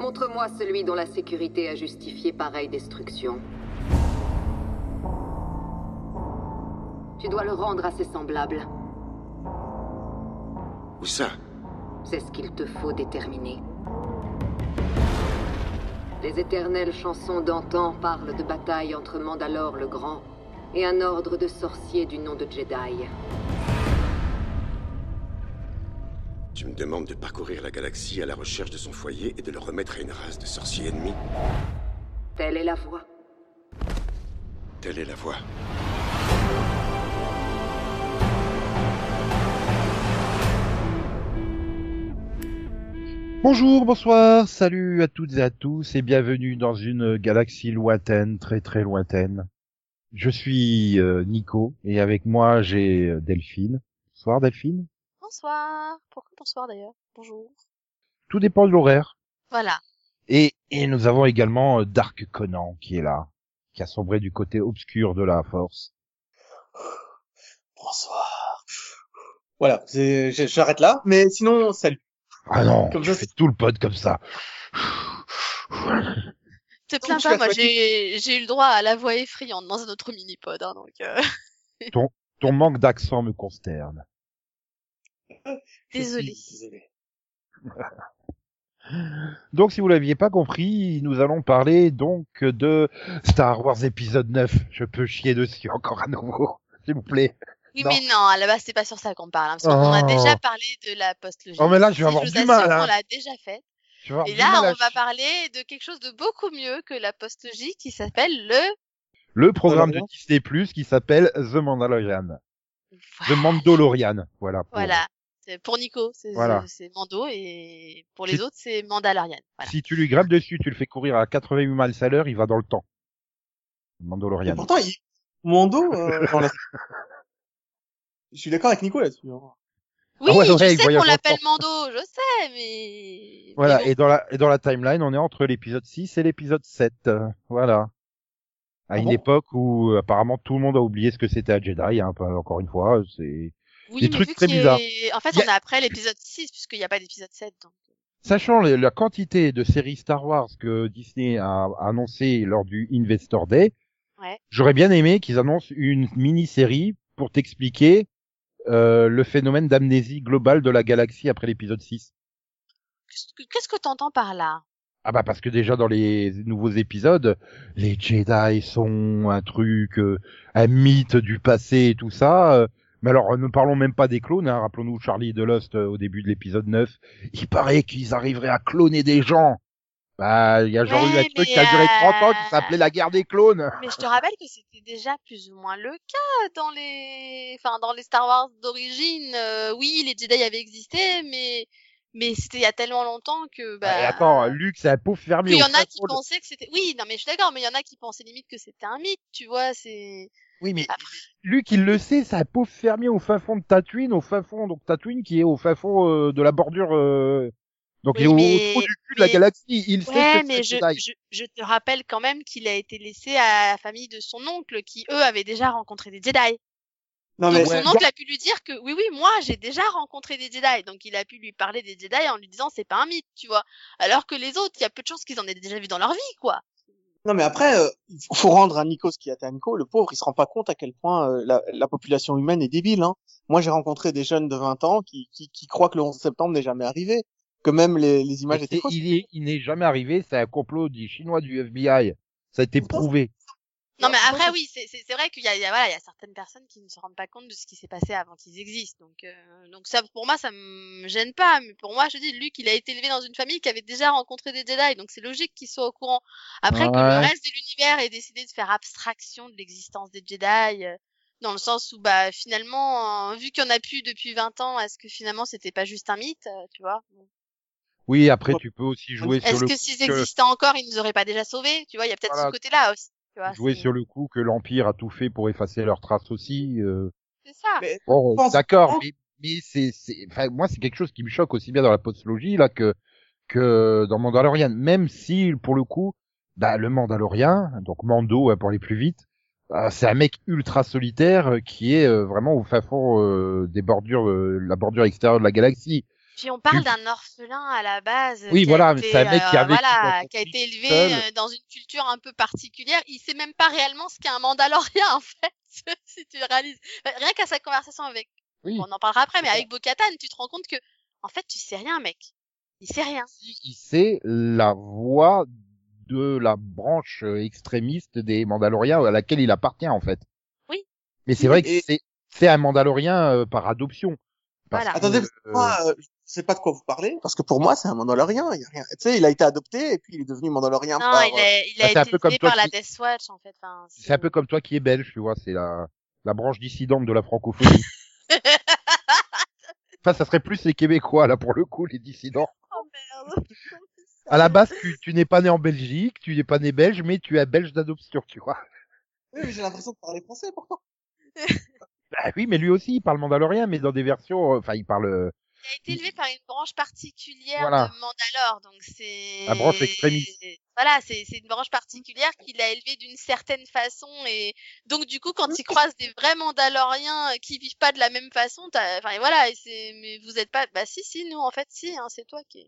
Montre-moi celui dont la sécurité a justifié pareille destruction. Tu dois le rendre à ses semblables. Où ça? C'est ce qu'il te faut déterminer. Les éternelles chansons d'antan parlent de batailles entre Mandalore le Grand et un ordre de sorciers du nom de Jedi. Tu me demandes de parcourir la galaxie à la recherche de son foyer et de le remettre à une race de sorciers ennemis Telle est la voie. Telle est la voie. Bonjour, bonsoir, salut à toutes et à tous et bienvenue dans une galaxie lointaine, très très lointaine. Je suis euh, Nico et avec moi j'ai euh, Delphine. Bonsoir Delphine. Bonsoir. Pourquoi bonsoir d'ailleurs Bonjour. Tout dépend de l'horaire. Voilà. Et, et nous avons également euh, Dark Conan qui est là, qui a sombré du côté obscur de la force. Bonsoir. Voilà, j'arrête là, mais sinon, salut. Ah non, Comme tu ça, fais tout le pod comme ça. Te plains pas, moi j'ai j'ai eu le droit à la voix effrayante dans un autre mini-pod, hein, donc euh, Ton manque d'accent me consterne. Désolé. Désolé. Donc, si vous l'aviez pas compris, nous allons parler donc de Star Wars épisode 9. Je peux chier dessus encore à nouveau, s'il vous plaît. Oui, Non. mais non, à la base c'est pas sur ça qu'on parle, hein, parce qu'on a Oh. déjà parlé de la post-logique. Oh, mais là, je vais avoir du mal, hein. qu'on l'a déjà fait. Et là, on va parler de quelque chose de beaucoup mieux que la post-logique qui s'appelle le... Le programme de. Disney Plus qui s'appelle The Mandalorian. The Mandalorian. Voilà. pour- Voilà. C'est Pour Nico, c'est Voilà. Mando, et pour Si- les autres, c'est Mandalorian. Voilà. Si tu lui grappes dessus, tu le fais courir à 88 miles à l'heure, il va dans le temps. Et Mandalorian. pourtant, il... Mando, euh, je suis d'accord avec Nico là-dessus. Oui, Ah ouais, je ouais, il sais qu'on l'appelle. Mando, je sais, mais... Voilà. mais bon. Et dans la, et dans la timeline, on est entre l'épisode 6 et l'épisode 7. euh, Voilà. À Ah une bon? époque où, apparemment, tout le monde a oublié ce que c'était un Jedi, hein, encore une fois, c'est, Oui, des mais trucs très bizarres. En fait, a- on est après l'épisode 6, puisqu'il n'y a pas d'épisode 7. Donc... Sachant la quantité de séries Star Wars que Disney a annoncé lors du Investor Day, Ouais. j'aurais bien aimé qu'ils annoncent une mini-série pour t'expliquer euh, le phénomène d'amnésie globale de la galaxie après l'épisode 6. Qu'est-ce que- Qu'est-ce que t'entends par là? Ah bah parce que déjà dans les nouveaux épisodes, les Jedi sont un truc, euh, un mythe du passé et tout ça. Euh, mais alors ne parlons même pas des clones, hein, rappelons-nous Charlie de Lost euh, au début de l'épisode 9. Il paraît qu'ils arriveraient à cloner des gens. Bah, il y a genre eu un truc qui a duré 30 ans qui euh, s'appelait la guerre des clones. Mais je te rappelle que c'était déjà plus ou moins le cas dans les, enfin, dans les Star Wars d'origine. euh, oui, les Jedi avaient existé, mais, mais c'était il y a tellement longtemps que, bah. Et attends, Luke c'est un pauvre fermier. Il y en a qui pensaient que c'était, oui, non, mais je suis d'accord, mais il y en a qui pensaient limite que c'était un mythe, tu vois, c'est, Oui, mais Après- Luke, il le sait, c'est un pauvre fermier au fin fond de Tatooine, au fin fond, donc Tatooine qui est au fin fond euh, de la bordure, euh, donc Oui, il est au, mais- au trou du cul de la galaxie. Il sait Ouais, que mais c'est je, Jedi. je, je te rappelle quand même qu'il a été laissé à la famille de son oncle, qui eux avaient déjà rencontré des Jedi. Non mais Donc Ouais. son oncle a pu lui dire que oui, oui, moi j'ai déjà rencontré des Jedi. Donc il a pu lui parler des Jedi en lui disant c'est pas un mythe, tu vois. Alors que les autres, il y a peu de chances qu'ils en aient déjà vu dans leur vie, quoi. Non mais après, euh, il faut rendre à Nico ce qui est à Nico. Le pauvre, il se rend pas compte à quel point euh, la, la population humaine est débile. Hein. Moi, j'ai rencontré des jeunes de 20 ans qui, qui, qui croient que le 11 septembre n'est jamais arrivé, que même les, les images étaient fausses. il est, il n'est jamais arrivé, c'est un complot des Chinois du FBI. Ça a été prouvé. Non, mais Non, après, oui, c'est c'est- c'est vrai qu'il y a, il y, a, voilà, il y a certaines personnes qui ne se rendent pas compte de ce qui s'est passé avant qu'ils existent. Donc, euh, donc ça, pour moi, ça me gêne pas. Mais pour moi, je dis, Luke, il a été élevé dans une famille qui avait déjà rencontré des Jedi. Donc c'est logique qu'il soit au courant. Après que le reste de l'univers ait décidé de faire abstraction de l'existence des Jedi. euh, dans le sens où, bah, finalement, euh, vu qu'il y en a plus depuis 20 ans, est-ce que finalement c'était pas juste un mythe, euh, tu vois? Oui, après tu peux aussi jouer sur Est-ce le que coup s'ils que, existaient encore, ils nous auraient pas déjà sauvés? Tu vois, il y a peut-être Voilà. ce côté-là aussi. Tu vois, jouer sur le coup que l'Empire a tout fait pour effacer leurs traces aussi. euh. c'est ça. Mais Bon, pense- d'accord, mais, mais c'est, c'est, enfin, moi, c'est quelque chose qui me choque aussi bien dans la postologie, là, que, que dans Mandalorian. Même si, pour le coup, bah, le Mandalorien, donc Mando, hein, pour aller plus vite, euh, c'est un mec ultra solitaire euh, qui est euh, vraiment au fin fond euh, des bordures, euh, la bordure extérieure de la galaxie. Puis on parle d'un orphelin à la base. Oui, qui a voilà, c'est un mec qui a euh, vécu voilà, qui a été élevé seul. euh, dans une culture un peu particulière. Il sait même pas réellement ce qu'est un Mandalorien en fait, si tu réalises. Rien qu'à sa conversation avec, Oui. on en parlera après, mais avec Bo-Katan, tu te rends compte que, en fait, tu sais rien, mec. Il sait rien. Il sait la voix de la branche euh, extrémiste des Mandaloriens à laquelle il appartient en fait. Oui. Mais c'est vrai que c'est c'est un Mandalorien euh, par adoption. Voilà. Attendez, euh, moi, euh, je sais pas de quoi vous parlez, parce que pour moi, c'est un Mandalorien. Il y a rien. Tu sais, il a été adopté et puis il est devenu Mandalorien Non, par. il a, il a bah, c'est un été peu comme élevé toi par la qui- Death Watch en fait. Enfin, c'est un peu comme toi qui es belge, tu vois, c'est la la branche dissidente de la francophonie. enfin, ça serait plus les Québécois là pour le coup, les dissidents. Oh merde. À la base, tu, tu n'es pas né en Belgique, tu n'es pas né belge, mais tu es belge d'adoption, tu vois. Oui, mais j'ai l'impression de parler français pourtant. Bah oui, mais lui aussi, il parle mandalorien, mais dans des versions, euh, enfin, il parle euh, Il a été élevé par une branche particulière Voilà. de Mandalore, donc c'est La branche extrémiste. Voilà, c'est c'est une branche particulière qu'il a élevée d'une certaine façon et donc du coup quand il croise des vrais Mandaloriens qui vivent pas de la même façon, t'as- enfin voilà, c'est mais vous êtes pas bah si si nous en fait si hein, c'est toi qui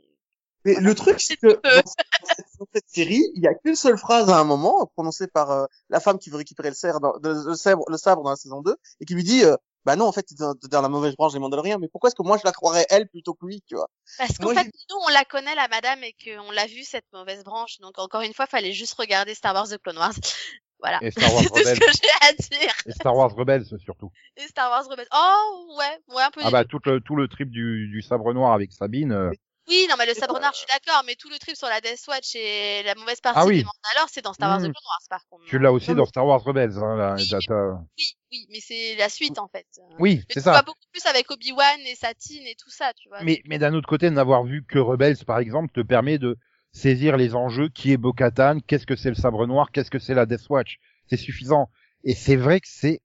Mais le truc, c'est que dans cette, dans cette série, il y a qu'une seule phrase à un moment, prononcée par euh, la femme qui veut récupérer le, sabre dans, le, le sabre, le sabre dans la saison 2, et qui lui dit, euh, bah non, en fait, t'es dans, dans la mauvaise branche des Mandaloriens, mais pourquoi est-ce que moi je la croirais elle plutôt que lui, tu vois? Parce qu'en fait nous on la connaît la madame et qu'on l'a vue cette mauvaise branche. Donc encore une fois, fallait juste regarder Star Wars The Clone Wars. Voilà. et Star Wars C'est tout ce Rebels, que j'ai à dire. et Star Wars Rebels surtout. Et Star Wars Rebels. Oh ouais, ouais un peu Ah bah tout le tout le trip du, du sabre noir avec Sabine. euh, Oui, non, mais le sabre noir, je suis d'accord, mais tout le trip sur la Death Watch et la mauvaise partie Ah oui. des Mandalore, c'est dans Star Wars Mmh. The Clone Wars, par contre. tu l'as aussi Non, dans Star Wars Rebels. Hein, là, Oui, Oui, oui, mais c'est la suite, en fait. Oui, Mais c'est tu ça. vois beaucoup plus avec Obi-Wan et Satine et tout ça, tu vois. Mais, mais d'un autre côté, n'avoir vu que Rebels, par exemple, te permet de saisir les enjeux. Qui est Bo-Katan Qu'est-ce que c'est le sabre noir Qu'est-ce que c'est la Death Watch C'est suffisant. Et c'est vrai que c'est,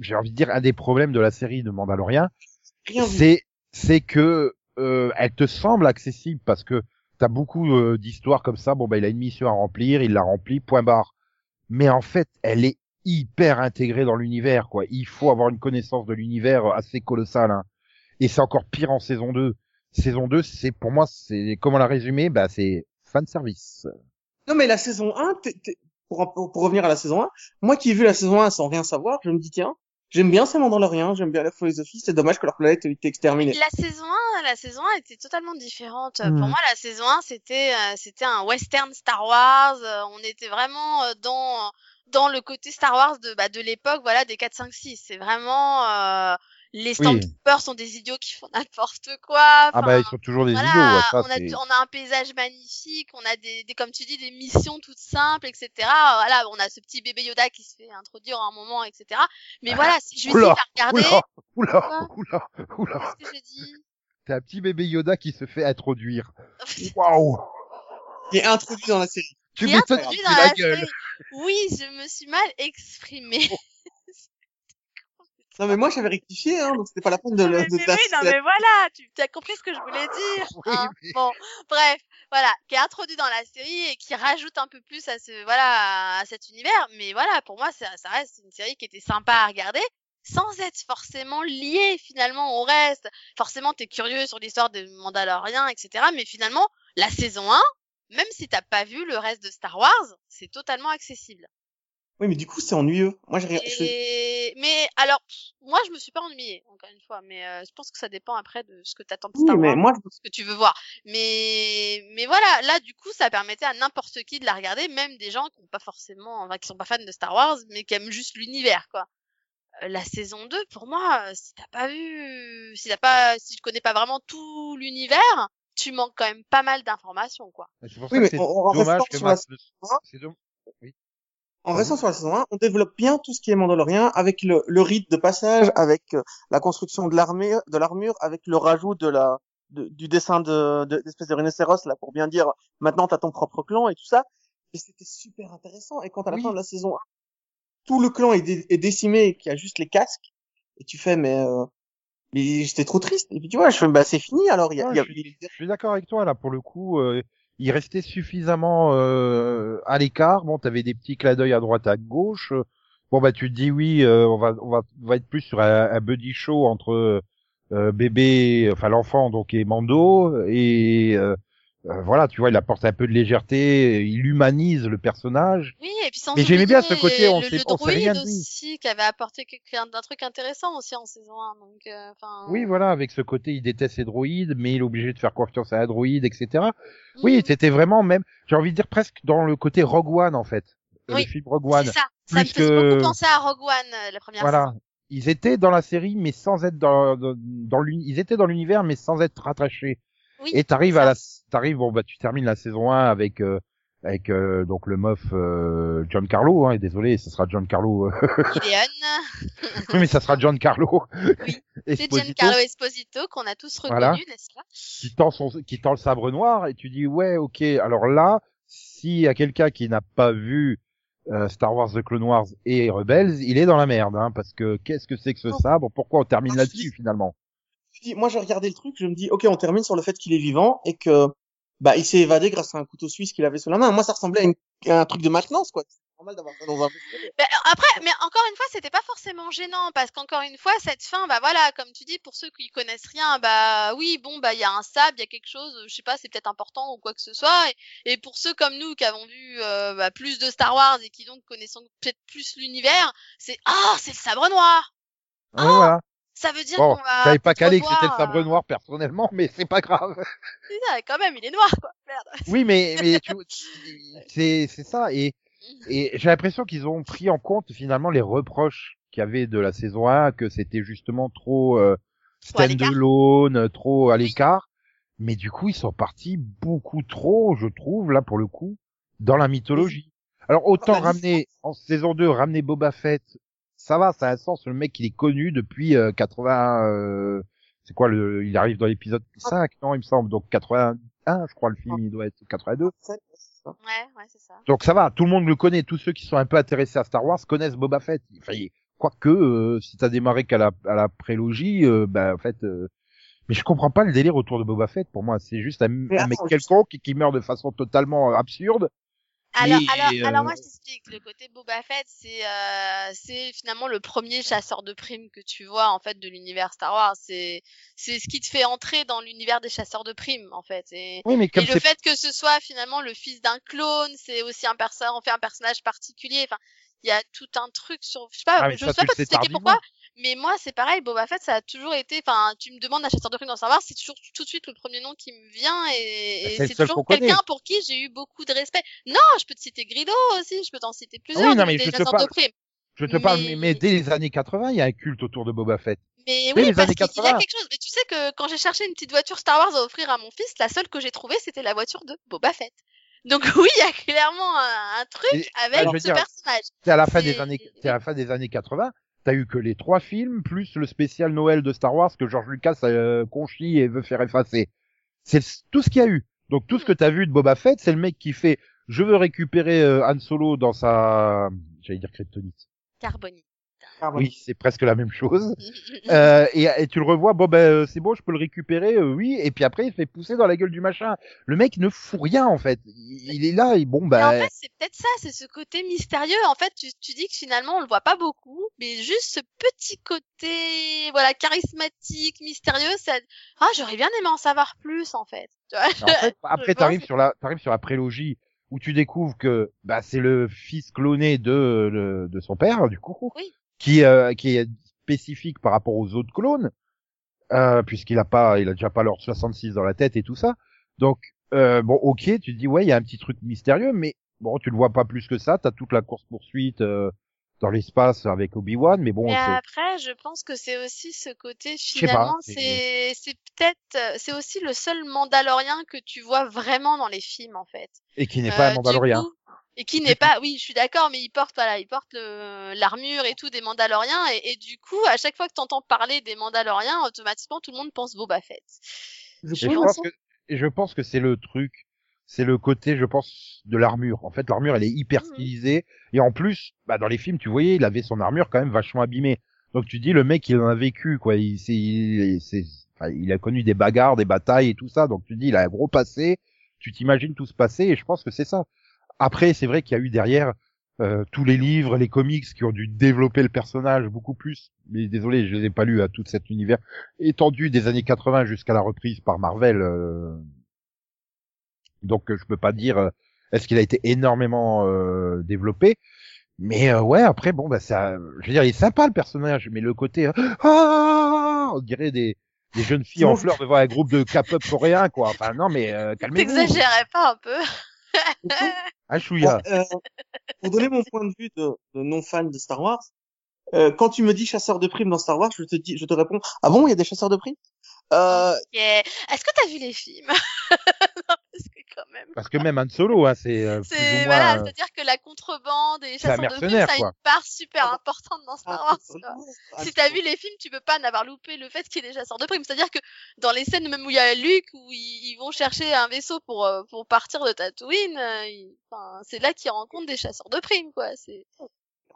j'ai envie de dire, un des problèmes de la série de Mandalorian, c'est c'est que euh, elle te semble accessible parce que t'as beaucoup euh, d'histoires comme ça. Bon, bah, il a une mission à remplir, il l'a remplie, point barre. Mais en fait, elle est hyper intégrée dans l'univers, quoi. Il faut avoir une connaissance de l'univers assez colossale. Hein. Et c'est encore pire en saison 2. Saison 2, c'est pour moi, c'est comment la résumer? Bah, c'est fan service. Non, mais la saison 1, t'es- t'es- pour, pour, pour revenir à la saison 1, moi qui ai vu la saison 1 sans rien savoir, je me dis, tiens, j'aime bien ces Mandaloriens, j'aime bien la philosophie, c'est dommage que leur planète ait été exterminée. La saison 1, la saison 1 était totalement différente. Hmm. Pour moi, la saison 1, c'était euh, c'était un western Star Wars. Euh, on était vraiment euh, dans dans le côté Star Wars de bah, de l'époque, voilà, des 4 5 6. C'est vraiment euh, les Stormtroopers sont des idiots qui font n'importe quoi. Ah bah, ils sont toujours des voilà, idiots. ouais, ça, on, a, c'est- on a un paysage magnifique, on a des, des, comme tu dis, des missions toutes simples, etc. Voilà, on a ce petit bébé Yoda qui se fait introduire à un moment, etc. Mais voilà, si je dis Oula, à regarder, Oula, oula, oula, oula. qu'est-ce que je dis? T'as un petit bébé Yoda qui se fait introduire. Waouh Qui est introduit dans la série. Tu m'étonnes la la gueule. série. Oui, je me suis mal exprimée. Non, mais moi j'avais rectifié, hein, donc c'était pas la peine de le. mais, mais oui, non, mais voilà, tu as compris ce que je voulais dire. Oui, hein. mais- Bon, bref, voilà, qui est introduit dans la série et qui rajoute un peu plus à ce, voilà, à cet univers. Mais voilà, pour moi, ça, ça reste une série qui était sympa à regarder, sans être forcément liée finalement au reste. Forcément, t'es curieux sur l'histoire de Mandalorian, etc. Mais finalement, la saison 1, même si t'as pas vu le reste de Star Wars, c'est totalement accessible. Oui, mais du coup, c'est ennuyeux. Moi, j'ai rien. je-. Mais alors, moi, je me suis pas ennuyée, encore une fois. Mais euh, je pense que ça dépend après de ce que t'attends de Oui, Star mais Wars, moi, ce que tu veux voir. Mais mais voilà, là, du coup, ça permettait à n'importe qui de la regarder, même des gens qui ont pas forcément, enfin, qui sont pas fans de Star Wars, mais qui aiment juste l'univers, quoi. Euh, La saison 2, pour moi, si t'as pas vu, si t'as pas, si tu connais pas vraiment tout l'univers, tu manques quand même pas mal d'informations, quoi. C'est pour Oui, ça mais que c'est dommage que sur la c'est domm- En restant sur la saison 1, on développe bien tout ce qui est mandalorien avec le, le rite de passage, avec euh, la construction de l'armure, de l'armure, avec le rajout de la de- du dessin de de- d'espèce de rhinocéros là pour bien dire maintenant t'as ton propre clan et tout ça. Et c'était super intéressant. Et quand à la Oui. fin de la saison 1, tout le clan est, dé- est décimé et qu'il y a juste les casques, et tu fais mais euh, mais j'étais trop triste. Et puis tu vois, je fais bah c'est fini alors. Il y a, y a- je, suis, je suis d'accord avec toi là pour le coup. euh, il restait suffisamment euh, à l'écart. Bon, t'avais des petits clins d'œil à droite à gauche. Bon bah tu te dis oui, euh, on va on va on va être plus sur un, un buddy show entre euh, bébé, enfin l'enfant donc est Mando et euh, euh, voilà, tu vois, il apporte un peu de légèreté, il humanise le personnage. Oui, et puis sans Mais j'aimais bien ce côté, on le, sait- le on sait rien droïde de lui. aussi, qui avait apporté un, truc intéressant aussi en saison 1. Donc, euh. Oui, voilà, avec ce côté, il déteste les droïdes, mais il est obligé de faire confiance à un droïde, etc. Mhm. Oui, c'était vraiment même, j'ai envie de dire presque dans le côté Rogue One en fait, Euh, Oui, le film Rogue One. C'est ça. Ça me que- beaucoup penser à Rogue One, euh, la première Voilà. saison. Ils étaient dans la série, mais sans être dans, dans, ils étaient dans l'univers, mais sans être rattachés. Oui, Et t'arrives à la, t'arrives, bon bah tu termines la saison 1 avec euh, avec euh, donc le meuf euh, John Carlo, hein, et désolé, ce sera John Carlo, euh, oui, mais ça sera John Carlo. Oui, C'est Esposito, Giancarlo Esposito qu'on a tous reconnu, Voilà. n'est-ce pas? Qui tend son, qui tend le sabre noir, et tu dis ouais, ok. Alors là, s'il y a quelqu'un qui n'a pas vu euh, Star Wars The Clone Wars et Rebels, il est dans la merde, hein, parce que qu'est-ce que c'est que ce sabre? Pourquoi on termine là-dessus finalement? Je dis- moi, j'ai regardé le truc, je me dis, ok, on termine sur le fait qu'il est vivant et que, bah, il s'est évadé grâce à un couteau suisse qu'il avait sous la main. Moi, ça ressemblait à, une- à un truc de maintenance, quoi. C'est normal d'avoir ça dans un. Ben, après, mais encore une fois, c'était pas forcément gênant parce qu'encore une fois, cette fin, bah voilà, comme tu dis, pour ceux qui connaissent rien, bah oui, bon, bah il y a un sable, il y a quelque chose, je sais pas, c'est peut-être important ou quoi que ce soit. Et, et pour ceux comme nous qui avons vu euh, bah, plus de Star Wars et qui donc connaissons peut-être plus l'univers, c'est ah, c'est le sabre noir. Ouais, voilà. Ça veut dire Bon, qu'on va. j'avais pas calé que c'était le sabre euh, noir personnellement, mais c'est pas grave. c'est ça, quand même, il est noir, quoi. Merde. Oui, mais mais tu, c'est c'est ça et et j'ai l'impression qu'ils ont pris en compte finalement les reproches qu'il y avait de la saison 1 que c'était justement trop euh, Trop à l'écart. stand-alone, trop à Oui. l'écart. Mais du coup, ils sont partis beaucoup trop, je trouve, là pour le coup, dans la mythologie. Alors autant bah, ramener en saison 2, ramener Boba Fett, ça va, ça a un sens. Le mec, il est connu depuis euh, 80. euh, c'est quoi le Il arrive dans l'épisode 5, non, il me semble. Donc 81, je crois, le film, il doit être 82. Ça, c'est ça. Ouais, ouais, c'est ça. Donc ça va, tout le monde le connaît. Tous ceux qui sont un peu intéressés à Star Wars connaissent Boba Fett. Enfin, quoique, euh, si t'as démarré qu'à la, à la prélogie, euh, ben en fait. euh, Mais je comprends pas le délire autour de Boba Fett. Pour moi, c'est juste un, un mec quelconque qui meurt de façon totalement euh, absurde. Alors, Mais, alors, alors euh, moi je t'explique, le côté Boba Fett, c'est euh, c'est finalement le premier chasseur de primes que tu vois en fait de l'univers Star Wars. C'est c'est ce qui te fait entrer dans l'univers des chasseurs de primes en fait. Et, Oui, mais et comme le c'est fait que ce soit finalement le fils d'un clone, c'est aussi un personnage, on fait un personnage particulier. Enfin, il y a tout un truc sur, je sais pas, Ah, je ça, sais pas tardivement. pourquoi. Mais moi, c'est pareil, Boba Fett, ça a toujours été, enfin, tu me demandes un chasseur de primes dans Star Wars, c'est toujours tout de suite le premier nom qui me vient et, Bah, et c'est toujours quelqu'un pour qui j'ai eu beaucoup de respect. Non, je peux te citer Grido aussi, je peux t'en citer plusieurs. oui, non, mais je te parle- je te parle, mais- mais... mais dès les années 80, il y a un culte autour de Boba Fett. Mais oui, parce qu'il il y a 80. quelque chose. Mais tu sais que quand j'ai cherché une petite voiture Star Wars à offrir à mon fils, la seule que j'ai trouvée, c'était la voiture de Boba Fett. Donc oui, il y a clairement un, un truc Et- avec alors, ce dire, personnage. C'est à la fin des années, c'est à la fin des années 80. T'as eu que les trois films plus le spécial Noël de Star Wars que George Lucas euh, conchit et veut faire effacer. C'est tout ce qu'il y a eu. Donc tout ce que t'as vu de Boba Fett, c'est le mec qui fait je veux récupérer euh, Han Solo dans sa j'allais dire kryptonite. Carbonite. Ah, ouais. Oui, c'est presque la même chose. Euh, et, et tu le revois, bon ben euh, c'est bon, je peux le récupérer, euh, oui. Et puis après, il fait pousser dans la gueule du machin. Le mec ne fout rien en fait. Il, il est là, et bon Mais en ben. fait, c'est peut-être ça, c'est ce côté mystérieux. En fait, tu, tu dis que finalement, on le voit pas beaucoup, mais juste ce petit côté, voilà, charismatique, mystérieux, ça... Ah, j'aurais bien aimé en savoir plus, en fait. Tu vois En fait, après, t'arrives sur la, t'arrives sur la prélogie où tu découvres que bah, c'est le fils cloné de, le- de son père, du coup, Oui. Qui, euh, qui est spécifique par rapport aux autres clones, euh, puisqu'il a pas, il a déjà pas l'ordre 66 dans la tête et tout ça. Donc, euh, bon, ok, tu te dis ouais, il y a un petit truc mystérieux, mais bon, tu le vois pas plus que ça. T'as toute la course poursuite euh, dans l'espace avec Obi-Wan, mais bon, c'est- après, je pense que c'est aussi ce côté, pas, finalement, c'est- c'est, peut-être, c'est aussi le seul Mandalorien que tu vois vraiment dans les films, en fait. et qui n'est pas Euh, un Mandalorien. coup- et qui n'est pas, oui, je suis d'accord, mais il porte, voilà, il porte le- l'armure et tout des Mandaloriens, et, et du coup, à chaque fois que tu entends parler des Mandaloriens, automatiquement, tout le monde pense Boba Fett. Je pense- que et je pense que c'est le truc, c'est le côté, je pense, de l'armure. En fait, l'armure, elle est hyper Mhm. stylisée. Et en plus, bah, dans les films, tu voyais, il avait son armure quand même vachement abîmée. Donc tu dis, le mec, il en a vécu, quoi. Il, c'est, il, enfin, il a connu des bagarres, des batailles et tout ça. Donc tu dis, il a un gros passé. Tu t'imagines tout se passer. Et je pense que c'est ça. Après, c'est vrai qu'il y a eu derrière euh, tous les livres, les comics qui ont dû développer le personnage beaucoup plus. Mais désolé, je les ai pas lus à tout cet univers étendu des années 80 jusqu'à la reprise par Marvel. euh. Donc je peux pas dire euh, est-ce qu'il a été énormément euh, développé. Mais euh, ouais, après bon bah ça, je veux dire, il est sympa le personnage, mais le côté euh, ah, on dirait des des jeunes filles en fleurs devant un groupe de K-pop coréen quoi. Enfin non mais euh, calmez-vous. T'exagérais pas un peu Ah chouïa. Bon, euh, pour donner mon point de vue de, de non fan de Star Wars, euh, quand tu me dis chasseur de primes dans Star Wars, je te dis, je te réponds, ah bon, il y a des chasseurs de primes? Euh, Ok. Est-ce que t'as vu les films Non, parce que quand même. Parce que même Han Solo, hein, c'est euh, plus C'est ou moins. voilà, euh, c'est-à-dire que la contrebande et les chasseurs de primes, ça a une part super Ah. importante dans Star ah, Wars. quoi. ah, Si t'as vu les films, tu peux pas n'avoir loupé le fait qu'il y ait des chasseurs de primes. C'est-à-dire que dans les scènes même où il y a Luke, où ils, ils vont chercher un vaisseau pour euh, pour partir de Tatooine, euh, enfin, c'est là qu'ils rencontrent des chasseurs de primes, quoi. C'est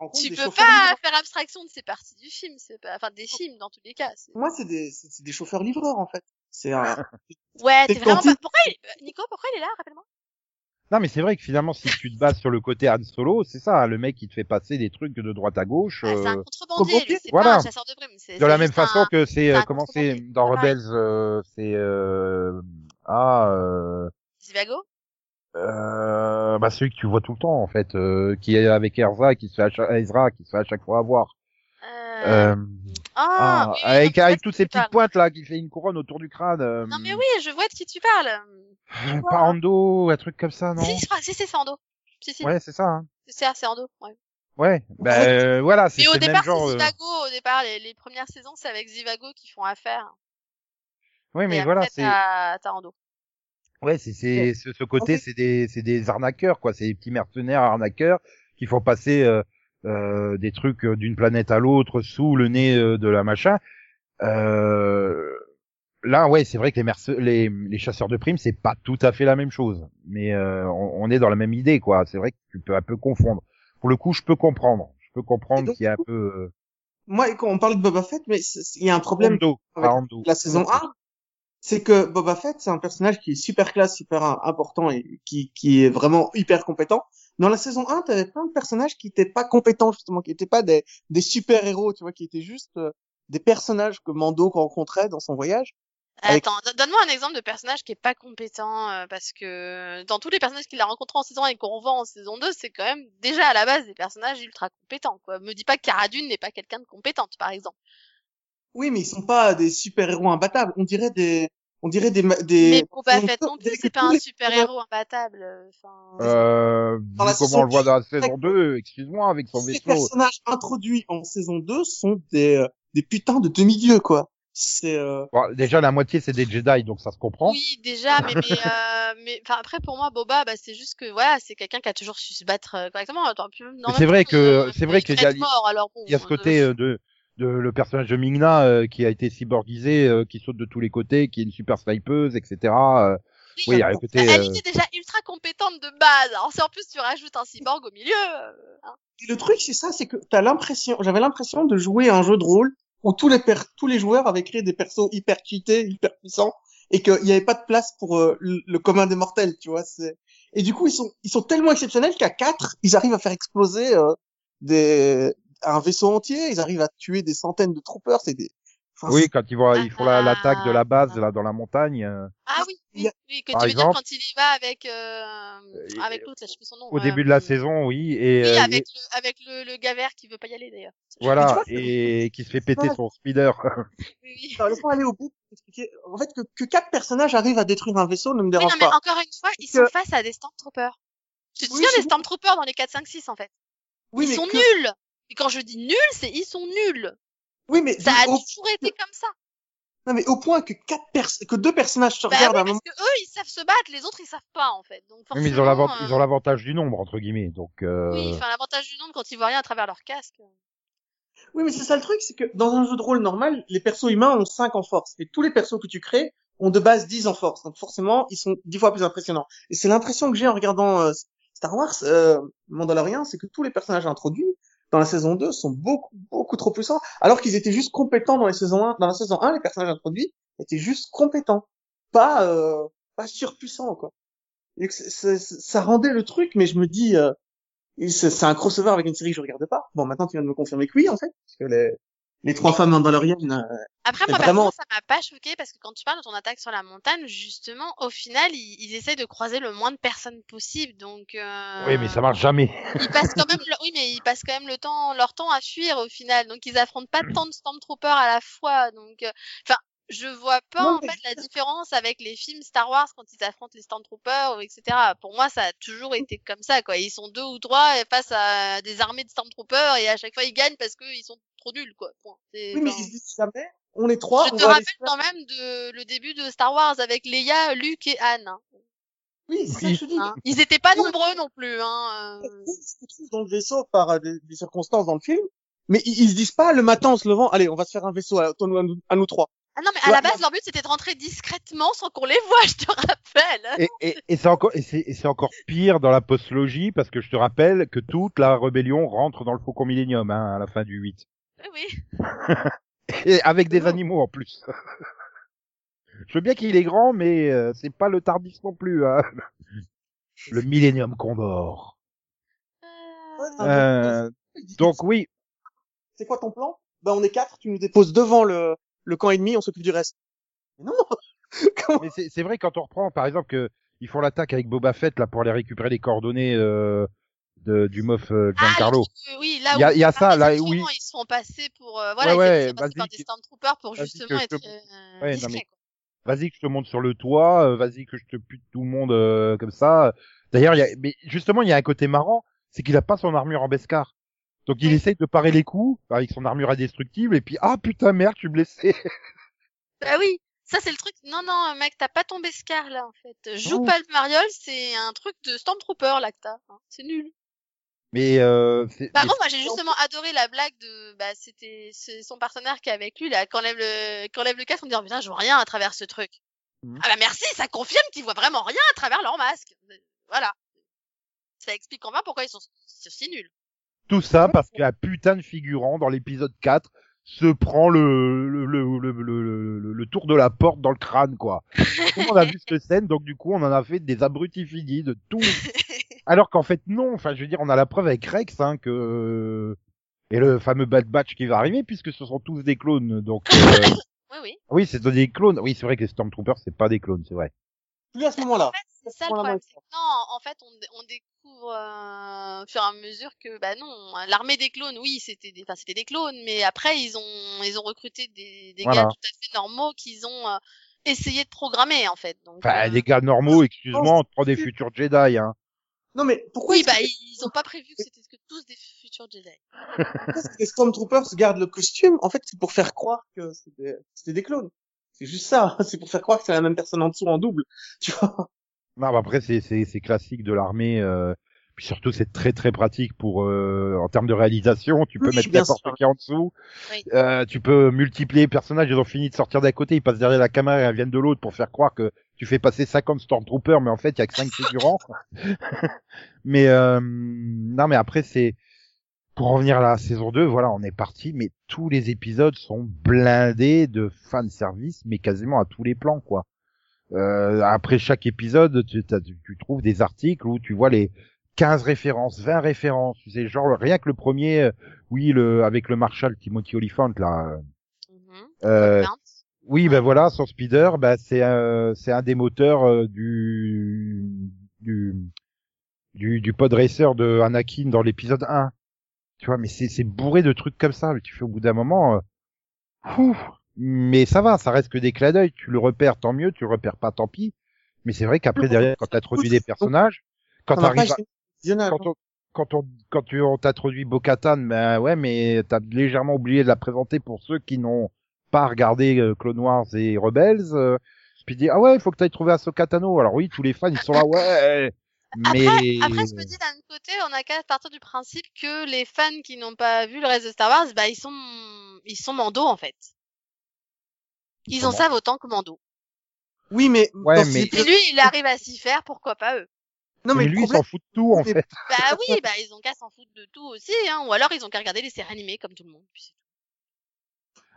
rencontre tu peux pas livreurs. faire abstraction de ces parties du film, c'est pas, enfin des films dans tous les cas. Moi, c'est des, des chauffeurs livreurs en fait. C'est un... Ouais, C'est vraiment pas. Pourquoi il... euh, Nico, pourquoi il est là Rappelle-moi? Non, mais c'est vrai que finalement, si tu te bases sur le côté Han Solo, c'est ça, hein, le mec qui te fait passer des trucs de droite à gauche. Ah, c'est un euh, contrebandier, contrebandier, c'est voilà. pas un chasseur de c'est- de la même façon un- que c'est euh, comment c'est dans. Rebels, euh, c'est euh, ah euh, Zivago? Euh, bah celui que tu vois tout le temps en fait, euh, qui est avec Erza, qui se fait à chaque, Ezra, qui se fait à chaque fois avoir. Euh... Ah, ah, oui, oui, avec, donc, avec toutes ces petites parles. pointes là, qui fait une couronne autour du crâne. euh, Non mais oui, je vois de qui tu parles. euh, Pas Ando, un truc comme ça, non? Si, je crois, si, c'est Sando. Si, si, Ouais, c'est ça. Hein. c'est c'est Ando. Ouais. Ouais, bah euh, voilà, c'est Mais au c'est le même départ, genre. c'est euh, Zivago. Au départ, les, les premières saisons, c'est avec Zivago qui font affaire. Ouais, mais Et voilà, c'est t'as t'as Ando. Ouais, c'est c'est ce, ce côté, fait- c'est des c'est des arnaqueurs quoi, c'est des petits mercenaires arnaqueurs qui font passer euh, des trucs euh, d'une planète à l'autre sous le nez euh, de la machin. Euh, là, ouais, c'est vrai que les, merce les les chasseurs de primes, c'est pas tout à fait la même chose, mais euh, on, on est dans la même idée quoi. C'est vrai que tu peux un peu confondre. Pour le coup, je peux comprendre, je peux comprendre qu'il y a un peu euh, Moi, quand on parle de Boba Fett, mais il y a un problème avec pas Hondo. la saison 1, c'est que Boba Fett, c'est un personnage qui est super classe, super im- important et qui, qui est vraiment hyper compétent. Dans la saison 1, t'avais plein de personnages qui étaient pas compétents, justement, qui étaient pas des, des super héros, tu vois, qui étaient juste euh, des personnages que Mando rencontrait dans son voyage. Attends, do- donne-moi un exemple de personnage qui est pas compétent, euh, parce que dans tous les personnages qu'il a rencontrés en saison 1 et qu'on revoit en saison 2, c'est quand même déjà à la base des personnages ultra compétents, quoi. Me dis pas que Cara Dune n'est pas quelqu'un de compétente, par exemple. Oui, mais ils sont pas des super héros imbattables. On dirait des, on dirait des, des. Mais Boba Fett non plus, c'est pas un super héros imbattable. euh, Enfin, Euh, Dans la vu comment saison on le voit dans la saison 2, excuse-moi, avec son Tous les vaisseau. personnages introduits en saison 2 sont des, euh, des putains de demi-dieux, quoi. C'est, euh, Bon, déjà, la moitié, c'est des Jedi, donc ça se comprend. oui, déjà, mais mais euh, mais enfin après pour moi Boba, bah c'est juste que voilà, c'est quelqu'un qui a toujours su se battre euh, correctement. C'est vrai que- euh, c'est vrai il qu'il y a- mort, alors bon, Il y a ce euh, côté euh, de, de le personnage de Mingna euh, qui a été cyborgisé, euh, qui saute de tous les côtés, qui est une super snipeuse, etc. euh. oui, oui, il y a un côté. Elle euh, était déjà ultra compétente de base. Alors si en plus tu rajoutes un cyborg au milieu, euh, hein. Et le truc, c'est ça, c'est que t'as l'impression, j'avais l'impression de jouer à un jeu de rôle où tous les per- tous les joueurs avaient créé des persos hyper cheatés, hyper puissants, et qu'il n'y avait pas de place pour euh, le, le commun des mortels, tu vois. C'est et du coup ils sont ils sont tellement exceptionnels qu'à quatre ils arrivent à faire exploser euh, des un vaisseau entier, ils arrivent à tuer des centaines de troopers, c'est des. enfin, Oui, quand ils vont, ils font la- Ah. l'attaque de la base là dans la montagne. euh, Ah oui, oui, oui, que Par tu veux exemple- dire quand il y va avec euh, Euh, avec l'autre là, je sais plus son nom. au euh, début de la saison, oui, et, Oui, avec et- le avec le, le gars vert qui veut pas y aller d'ailleurs. Voilà, et qui se fait péter son speeder. Oui, oui. Laisse-moi aller au bout. En fait, que, que quatre personnages arrivent à détruire un vaisseau ne me Oui, dérange non, mais pas. encore une fois, ils sont face à des Stormtroopers. Tu te Oui, souviens des. Stormtroopers dans les 4, 5, 6 en fait? Oui, Ils mais sont que- nuls Et quand je dis nuls, c'est ils sont nuls Oui, mais Ça a au, toujours été comme ça non, mais au point que quatre pers- que deux personnages se Bah regardent oui, à un parce moment. que eux, ils savent se battre, les autres, ils savent pas en fait. Donc Oui, mais ils ont euh, ils ont l'avantage du nombre entre guillemets, donc. Euh... Oui, enfin l'avantage du nombre quand ils voient rien à travers leur casque. Oui, mais c'est ça le truc, c'est que dans un jeu de rôle normal, les persos humains ont 5 en force. Et tous les persos que tu crées ont de base 10 en force. Donc forcément, ils sont 10 fois plus impressionnants. Et c'est l'impression que j'ai en regardant euh, Star Wars, euh, Mandalorian, c'est que tous les personnages introduits dans la saison 2 sont beaucoup, beaucoup trop puissants. Alors qu'ils étaient juste compétents dans les saisons 1. Dans la saison 1, les personnages introduits étaient juste compétents. Pas, euh, pas surpuissants, quoi. Ça rendait le truc, mais je me dis, euh, C'est un crossover avec une série que je regarde pas. Bon, maintenant tu viens de me confirmer que oui, en fait, les trois femmes mandaloriennes, euh, Après, moi, vraiment- ça m'a pas choqué parce que quand tu parles de ton attaque sur la montagne, justement, au final, ils, ils essayent de croiser le moins de personnes possible. Donc, euh, Oui, mais ça marche jamais. Ils passent quand même, le... oui, mais ils passent quand même le temps, leur temps à fuir au final. Donc, ils affrontent pas tant de Stormtroopers à la fois. Donc, euh, enfin, je vois pas Non, en fait la différence avec les films Star Wars quand ils affrontent les Stormtroopers, ou etc. Pour moi, ça a toujours été comme ça, quoi. Ils sont deux ou trois face à des armées de Stormtroopers et à chaque fois ils gagnent parce qu'ils sont trop nuls, quoi. Oui, mais ils se disent jamais, on est trois, je on te rappelle faire- quand même de le début de Star Wars avec Leia, Luke et Anne. hein. Oui, c'est ça que je dis. Hein. Ils étaient pas nombreux non plus. Hein. euh. Ils se retrouvent dans le vaisseau par euh, des, des circonstances dans le film, mais ils, ils se disent pas le matin en se levant, allez, on va se faire un vaisseau à, à nous, à nous trois. Ah non, mais à Ouais, la base, leur but c'était de rentrer discrètement sans qu'on les voit, je te rappelle. Et, et, et c'est encore, et c'est, et c'est encore pire dans la postlogie parce que je te rappelle que toute la rébellion rentre dans le Faucon Millennium hein, à la fin du 8. Oui, oui. Et avec des Non. animaux en plus. je veux bien qu'il est grand, mais euh, c'est pas le Tardis non plus. Hein. Le Millennium Condor. Euh, Euh, disent, donc oui, c'est quoi ton plan? Ben on est quatre, tu nous déposes devant le, le camp ennemi, on s'occupe du reste. Mais non Comment mais c'est, c'est vrai quand on reprend, par exemple, que ils font l'attaque avec Boba Fett là pour aller récupérer les coordonnées euh, de, du mof euh, Ah, Giancarlo. euh, oui, là Il y a- où il y a ils ça, là, oui. Ils se font passer pour, euh, voilà, Ouais, ils se ouais, font passer par vas-y, des Stormtroopers pour justement être te- euh, Ouais, non, discrets, mais- quoi. vas-y que je te monte sur le toit, euh, vas-y que je te pute tout le monde euh, comme ça. D'ailleurs, il y a, mais justement, il y a un côté marrant, c'est qu'il a pas son armure en Beskar. Donc il essaye de parer les coups avec son armure indestructible et puis ah putain merde, je suis blessé. Bah oui, ça c'est le truc. Non, non, mec, t'as pas tombé Scar là en fait. Joue Oh. pas le mariole, c'est un truc de Stormtrooper là que t'as. hein. C'est nul. Mais euh, Par contre, moi j'ai justement adoré la blague de, bah c'était son partenaire qui est avec lui là, quand lève le, quand lève le casque en disant putain je vois rien à travers ce truc. Mhm. Ah bah merci, ça confirme qu'ils voient vraiment rien à travers leur masque. Voilà. Ça explique enfin pourquoi ils sont si nuls. Tout ça parce qu'un putain de figurant dans l'épisode 4 se prend le le, le, le, le, le- le tour de la porte dans le crâne quoi. Tout le monde a vu cette scène donc du coup on en a fait des abrutis finis de tout. Alors qu'en fait non, enfin je veux dire on a la preuve avec Rex hein, que et le fameux Bad Batch qui va arriver puisque ce sont tous des clones donc euh, Oui oui. oui c'est des clones oui c'est vrai que les Stormtroopers c'est pas des clones c'est vrai. Plus à ce moment-là. En fait, c'est ça le problème. moi, c'est que Non, en fait, on, on découvre euh, au fur et à mesure que, bah non, l'armée des clones, oui, c'était des, enfin, c'était des clones, mais après, ils ont, ils ont recruté des, des Voilà. gars tout à fait normaux qu'ils ont euh, essayé de programmer, en fait. Donc, Enfin euh, des gars normaux excuse-moi on prend des futurs Jedi hein. Non mais pourquoi oui, bah, que- ils ont pas prévu que c'était que tous des futurs Jedi. pourquoi est-ce que les Stormtroopers gardent le costume? En fait, c'est pour faire croire que c'était c'était des clones. C'est juste ça. C'est pour faire croire que c'est la même personne en dessous en double. Tu vois Non, mais après c'est classique de l'armée. Euh... Puis surtout c'est très très pratique pour euh, en termes de réalisation. Tu peux Oui, mettre n'importe qui en dessous. Oui. Euh, tu peux multiplier les personnages. Ils ont fini de sortir d'un côté, ils passent derrière la caméra et ils viennent de l'autre pour faire croire que tu fais passer 50 Stormtroopers, mais en fait il y a que 5 figurants. mais euh... non, mais après c'est pour en revenir à la saison 2, voilà, on est parti, mais tous les épisodes sont blindés de fan service, mais quasiment à tous les plans, quoi. Euh, après chaque épisode, tu, tu, trouves des articles où tu vois les 15 références, 20 références, tu sais, genre rien que le premier, euh, oui, le avec le Marshall Timothy Oliphant là, Cockburn. oui, ben voilà, son speeder, ben c'est c'est un des moteurs euh, du, du, du, du pod racer de Anakin dans l'épisode 1. Tu vois, mais c'est, c'est bourré de trucs comme ça. Tu fais au bout d'un moment, euh, ouf. Mais ça va, ça reste que des clins d'œil. Tu le repères, tant mieux. Tu le repères pas, tant pis. Mais c'est vrai qu'après derrière, quand t'introduis des personnages, quand t'arrives, à- visionnage, quand on, quand on, quand tu, on t'introduit Bo-Katan, ben ouais, mais t'as légèrement oublié de la présenter pour ceux qui n'ont pas regardé euh, Clone Wars et Rebels. Euh, puis dis ah ouais, il faut que t'ailles trouver Ahsoka Tano. Alors oui, tous les fans ils sont là, ouais. Mais Après, je me dis d'un côté, on a qu'à partir du principe que les fans qui n'ont pas vu le reste de Star Wars, bah ils sont, ils sont Mando en fait. Ils en Comment savent autant que Mando. Oui, mais Ouais, mais- épisodes- lui, il arrive à s'y faire, pourquoi pas eux? Non mais, mais lui il problème, s'en fout de tout en Mais- fait. Bah oui, bah ils ont qu'à s'en foutre de tout aussi, hein. Ou alors ils ont qu'à regarder les séries animées comme tout le monde.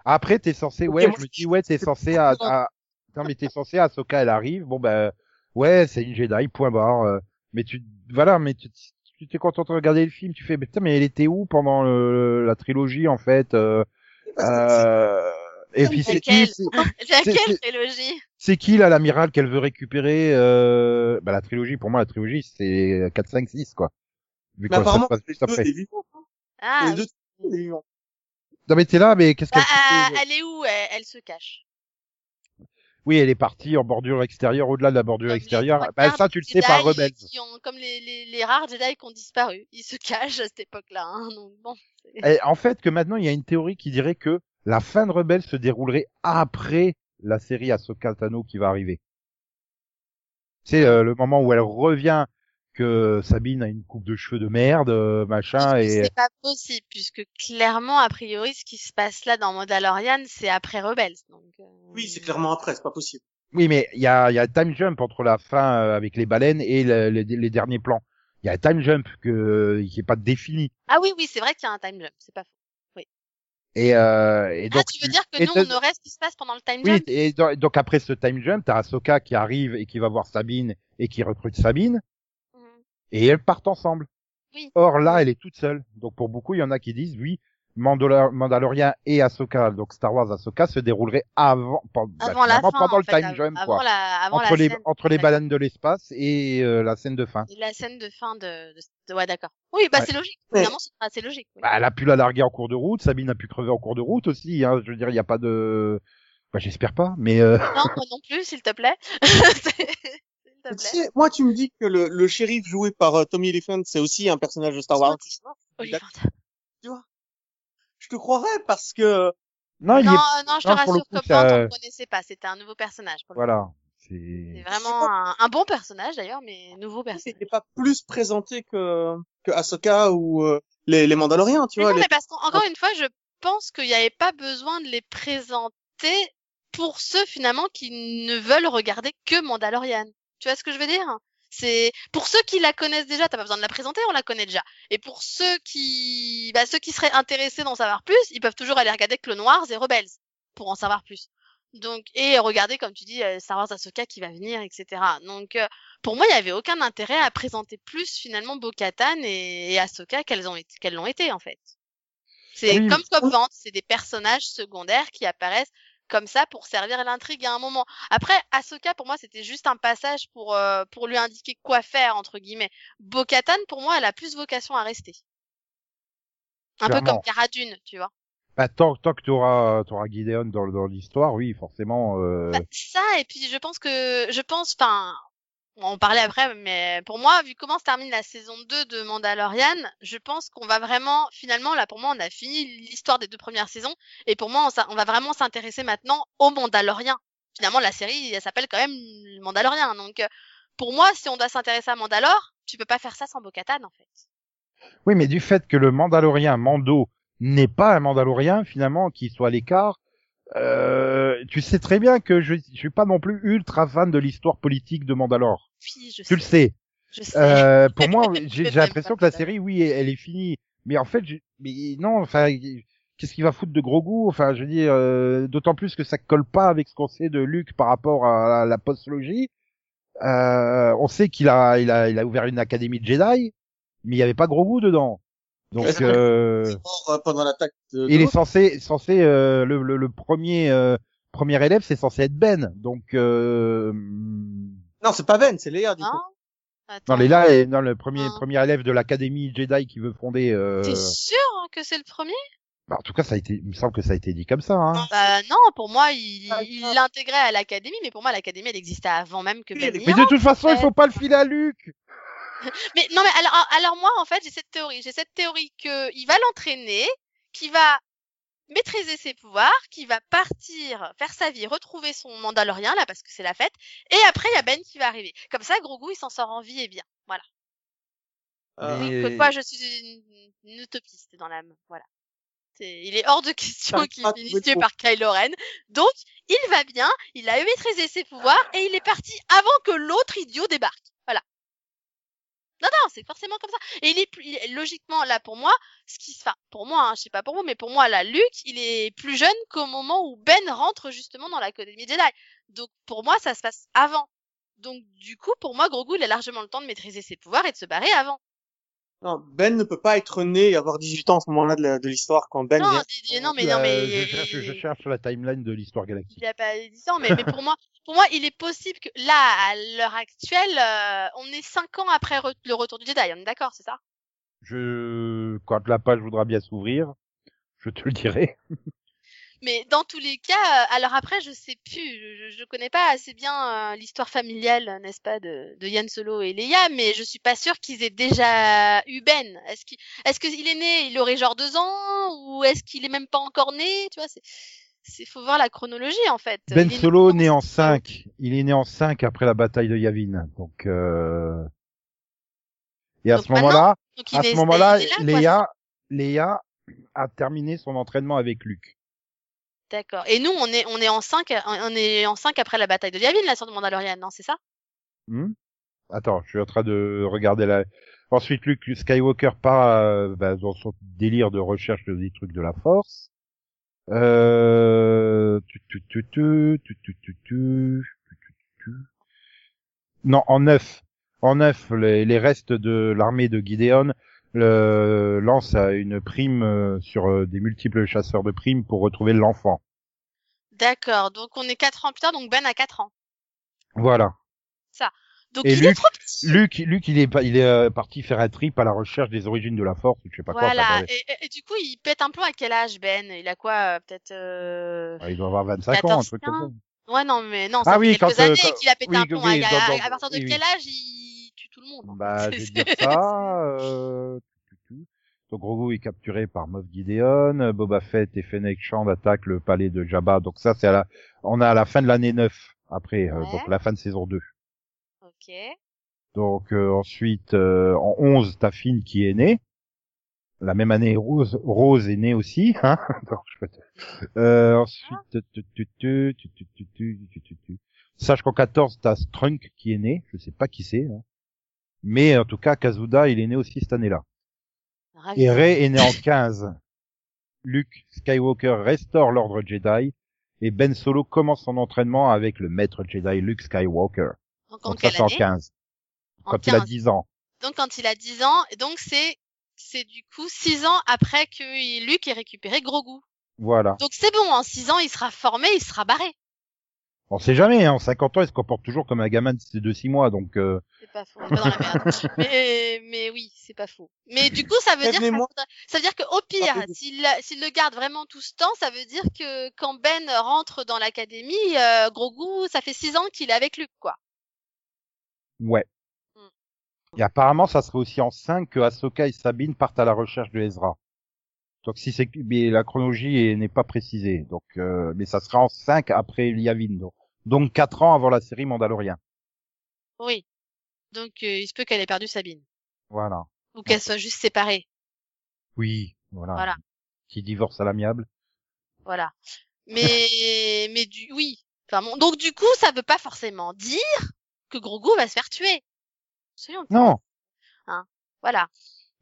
Après t'es censé, ouais, je me dis ouais, t'es censé à, à... non mais t'es censé Ahsoka elle arrive, bon ben ouais, c'est une Jedi, point barre. euh, mais tu, voilà, mais tu, tu t'es content de regarder le film, tu fais, mais putain, mais elle était où pendant le- la trilogie en fait euh, euh, Et puis c'est qui, Laquelle trilogie c'est qui là l'amiral qu'elle veut récupérer euh... Bah la trilogie, pour moi la trilogie c'est 4, 5, 6 quoi. Vu Mais se apparemment, passe les juste deux après. des vivants. hein. Ah, les deux des vivants. Non mais t'es là, mais qu'est-ce Bah, qu'elle euh, elle est où? Elle, elle se cache. Oui, elle est partie en bordure extérieure, au-delà de la bordure Comme extérieure. Bah ça tu le sais par ont- comme les, les, les rares Jedi qui ont disparu. Ils se cachent à cette époque-là. Hein, donc bon. Et en fait, que maintenant, il y a une théorie qui dirait que la fin de Rebels se déroulerait après la série Ahsoka Tano qui va arriver. C'est euh, le moment où elle revient que Sabine a une coupe de cheveux de merde, euh, machin, et C'est pas possible puisque clairement a priori ce qui se passe là dans Mandalorian c'est après Rebels. Donc. euh, Oui, c'est clairement après, c'est pas possible. oui, mais il y a, il y a un time jump entre la fin euh, avec les baleines et le- les, les derniers plans. Il y a un time jump que qui est pas défini. Ah oui oui c'est vrai qu'il y a un time jump. C'est pas faux. Et, euh, et donc ah tu veux dire que et nous on aurait ce qui se passe pendant le time Oui, jump et do- donc après ce time jump, t'as Ahsoka qui arrive et qui va voir Sabine et qui recrute Sabine. Mhm. et elles partent ensemble. Oui. Or là, elle est toute seule. Donc pour beaucoup, il y en a qui disent oui, Mandalor- Mandalorian et Ahsoka, donc Star Wars Ahsoka se déroulerait avant, pen- bah, Avant la fin. finalement, pendant en le fait, time jump, quoi. la avant entre la les scène. entre les baleines de l'espace et euh, la scène de fin. Et la scène de fin de... de- ouais d'accord. Oui bah Ouais. c'est logique. Finalement c'est assez logique. oui. Bah, elle a pu la larguer en cours de route, Sabine a pu crever en cours de route aussi. Hein, je veux dire, il n'y a pas de, bah, j'espère pas, mais euh... Non moi non plus s'il te plaît. S'il te Tu plaît. sais, moi, tu me dis que le, le shérif joué par euh, Tommy Elephant, c'est aussi un personnage de Star Wars. Olivant. Je te croirais parce que non, il Non, est... euh, non, je te non, rassure, coup, comme ça- on ne connaissait pas. C'était un nouveau personnage. Pour voilà. C'est vraiment un, un bon personnage d'ailleurs, mais nouveau personnage. c'était pas plus présenté que que Ahsoka ou euh, les, les Mandaloriens, tu Mais vois. non, les- mais parce qu'encore une fois, je pense qu'il n'y avait pas besoin de les présenter pour ceux finalement qui ne veulent regarder que Mandalorian. Tu vois ce que je veux dire? C'est pour ceux qui la connaissent déjà, t'as pas besoin de la présenter, on la connaît déjà. Et pour ceux qui, bah, ceux qui seraient intéressés d'en savoir plus, ils peuvent toujours aller regarder Clone Wars et Rebels pour en savoir plus. Donc et regarder comme tu dis euh, Star Wars Ahsoka qui va venir, etc. Donc euh, pour moi, il y avait aucun intérêt à présenter plus finalement Bo-Katan et, et Ahsoka qu'elles ont été, qu'elles l'ont été en fait. C'est Oui. comme Cobb c'est des personnages secondaires qui apparaissent comme ça pour servir l'intrigue à un moment. Après, Ahsoka pour moi c'était juste un passage pour euh, pour lui indiquer quoi faire entre guillemets. Bo-Katan pour moi elle a plus vocation à rester. Un peu comme Cara Dune, tu vois. Bah, tant, tant que tu auras, Gideon dans, dans l'histoire, oui, forcément. Euh... Bah, ça et puis je pense que je pense enfin on en parlait après mais pour moi vu comment se termine la saison 2 de Mandalorian je pense qu'on va vraiment finalement là pour moi on a fini l'histoire des deux premières saisons et pour moi on, va vraiment s'intéresser maintenant au Mandalorien finalement la série elle s'appelle quand même le Mandalorien donc euh, pour moi si on doit s'intéresser à Mandalore tu peux pas faire ça sans Bo-Katan en fait Oui, mais du fait que le Mandalorien Mando n'est pas un Mandalorien, finalement, qui soit à l'écart, euh, tu sais très bien que je, je suis pas non plus ultra fan de l'histoire politique de Mandalore. oui je Tu le sais sais. je sais Euh, pour moi, j'ai l'impression que la série, oui, elle est finie. Mais en fait, mais non, enfin, qu'est-ce qu'il va foutre de gros goût? Enfin, je veux dire, euh, d'autant plus que ça colle pas avec ce qu'on sait de Luke par rapport à la, la postlogie. Euh, on sait qu'il a, il a, il a ouvert une académie de Jedi, mais il y avait pas gros goût dedans. Donc, euh, mort, euh, pendant l'attaque de. il est censé, censé euh, le, le, le premier, euh, premier élève, c'est censé être Ben. Donc, euh, Non, c'est pas Ben, c'est Léa du non coup. Attends. non, les là, est- non, le premier, Ah. premier élève de l'académie Jedi qui veut fonder. Euh... t'es sûr hein, que c'est le premier? Bah, en tout cas, ça a été, il me semble que ça a été dit comme ça. Hein. Bah non, pour moi, il Ah, il l'intégrait à l'académie, mais pour moi, l'académie, elle existait avant même que Oui, Ben Mais de toute façon, il faut pas le filer à Luc. Mais non, mais alors, alors moi, en fait, j'ai cette théorie. J'ai cette théorie que il va l'entraîner, qu'il va maîtriser ses pouvoirs, qu'il va partir, faire sa vie, retrouver son Mandalorien là, parce que c'est la fête. Et après, il y a Ben qui va arriver. Comme ça, Grogu, il s'en sort en vie et bien. Voilà. Euh, Mais- Oui, quoi, je suis une, une utopiste dans l'âme. Voilà. C'est- Il est hors de question qu'il finisse tué par Kylo Ren. Donc, il va bien, il a maîtrisé ses pouvoirs et il est parti avant que l'autre idiot débarque. Non, non, c'est forcément comme ça. Et il est plus, logiquement, là, pour moi, ce qui se, enfin, pour moi, hein, je sais pas pour vous, mais pour moi, là, Luke, il est plus jeune qu'au moment où Ben rentre justement dans l'académie Jedi. Donc, pour moi, ça se passe avant. Donc, du coup, pour moi, Grogu, il a largement le temps de maîtriser ses pouvoirs et de se barrer avant. Non, Ben ne peut pas être né et avoir 18 ans à ce moment-là de l'histoire quand Ben Non, vient. dis- non, mais non, mais je, cherche, je cherche la timeline de l'histoire galactique. il a pas 10 ans, mais, mais pour moi, pour moi, il est possible que là, à l'heure actuelle, euh, on est 5 ans après re- le retour du Jedi. On est d'accord, c'est ça? Je, quand la page voudra bien s'ouvrir, je te le dirai. Mais dans tous les cas, euh, alors après, je sais plus, je, je, connais pas assez bien euh, l'histoire familiale, n'est-ce pas, de, de Yann Solo et Leia, mais je suis pas sûre qu'ils aient déjà eu Ben. Est-ce qu'il, est-ce qu'il est né, il aurait genre deux ans, ou est-ce qu'il est même pas encore né, tu vois, c'est, c'est, faut voir la chronologie en fait. Ben Il est Solo né en 5. Il est né en 5 après la bataille de Yavin. Donc, euh... et à Donc ce moment-là, à est- ce moment-là, est Léa, Léa a terminé son entraînement avec Luke. D'accord. Et nous, on est, on est en 5, on est en 5 après la bataille de Yavin, la sœur de Mandalorian, non, c'est ça? Attends, je suis en train de regarder la, ensuite Luke Skywalker part, euh, bah, dans son délire de recherche des trucs de la force. Euh, tu, tu, tu, non, en neuf. En neuf, les, les restes de l'armée de Gideon le, lancent à une prime euh, sur euh, des multiples chasseurs de primes pour retrouver l'enfant. D'accord. Donc, on est 4 ans plus tard, donc Ben a 4 ans. Voilà. Donc, Et il est Luke- trop petit. Luc, Luc, il est, il est euh, parti faire un trip à la recherche des origines de la Force, ou je sais pas quoi. Voilà. Et, et- et du coup, il pète un plomb à quel âge, Ben? Il a quoi, peut-être euh... Ah, il doit avoir 25 ans, un truc comme ça. Ouais, non, mais non, ça Ah fait oui, quelques quand, années qu'il a pété oui, un plomb. oui, à, dans- à- dans- à partir de quel âge il bah, je vais te dire ça. Euh... Donc Grogu est capturé par Moff Gideon, Boba Fett et Fennec Shand attaquent le palais de Jabba. Donc ça, c'est à la, on a à la fin de l'année 9 après, euh, donc la fin de saison 2. Ok. Donc euh, ensuite, euh, en 11, t'as Finn qui est né. La même année, Rose, Rose est née aussi. Hein donc, je ensuite, tu, sache qu'en 14, t'as Strunk qui est né. Je sais pas qui c'est. Hein. Mais en tout cas, Kazuda, il est né aussi cette année-là. Et Rey est né en 15. Luke Skywalker restaure l'ordre Jedi. Et Ben Solo commence son entraînement avec le maître Jedi Luke Skywalker. Donc, en Donc ça, quelle c'est en année? 15. En Quand il a 15. 10 ans. Donc, quand il a 10 ans, et donc c'est c'est du coup 6 ans après que Luke ait récupéré Grogu. Voilà. Donc, c'est bon, en 6 ans, il sera formé, il sera barré. On sait jamais, hein. En 50 ans, il se comporte toujours comme un gamin de de 6 mois, donc, euh, C'est pas faux, on est pas dans la merde. mais, mais oui, c'est pas faux. Mais du coup, ça veut dire, Prévenez-moi. ça, ça veut dire que au pire, s'il s'il le garde vraiment tout ce temps, ça veut dire que quand Ben rentre dans l'académie, euh, Grogu, ça fait 6 ans qu'il est avec Luke, quoi. ouais. Mm. Et apparemment, ça serait aussi en 5 que Ahsoka et Sabine partent à la recherche de Ezra. Donc si c'est, mais la chronologie est- n'est pas précisée. Donc, euh, mais ça sera en 5 après Yavin. Donc, donc 4 ans avant la série Mandalorian. Oui. Donc, euh, il se peut qu'elle ait perdu Sabine. Voilà. Ou qu'elle soit juste séparée. Oui, voilà. Voilà. Qui divorce à l'amiable. Voilà. Mais, mais du, oui. Enfin, bon, donc du coup, ça veut pas forcément dire que Grogu va se faire tuer. Non. Voilà.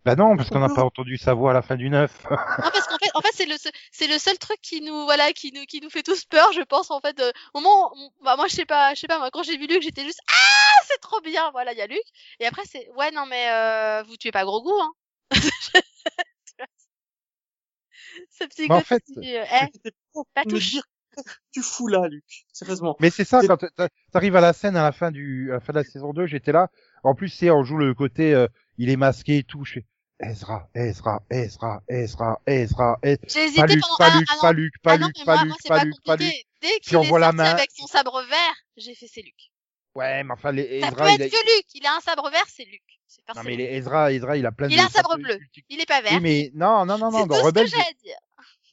Bah non, parce qu'on n'a pas entendu sa voix à la fin du 9. Non, parce qu'en fait, en fait, c'est le, seul- c'est le seul truc qui nous, voilà, qui nous, qui nous fait tous peur, je pense, en fait. euh, au moment, où- bah, moi, je sais pas, je sais pas, moi, quand j'ai vu Luke, j'étais juste, ah, c'est trop bien, voilà, il y a Luke. Et après, c'est, ouais, non, mais, euh, vous tuez pas Grogu, hein. Ce petit Mais en fait- qui euh, pas me touche. dire tu fous là, Luc. Sérieusement. Mais c'est ça, quand t'a- t'arrives à la scène à la fin du, à la fin de la saison 2, j'étais là. En plus, c'est, on joue le côté, euh, il est masqué et tout. Je fais, Ezra, Ezra, Ezra, Ezra, Ezra, Ezra. J'ai hésité Pas Luc, pendant pas un, Luc, un an. pas Luc, pas ah non, Luc, mais pas moi, Luc, moi, c'est pas pas Luc, pas Luc. compliqué. Dès qu'il on est voit la sorti main. avec son sabre vert, j'ai fait c'est Luc. Ouais, mais enfin, les Ça peut Ezra, il être a... que Luc. Il a un sabre vert, c'est Luc. C'est Non, mais les Ezra, Ezra, il a plein de... Il a un sabre bleu. Il est pas vert. Oui, mais non, non, non, non, dans tout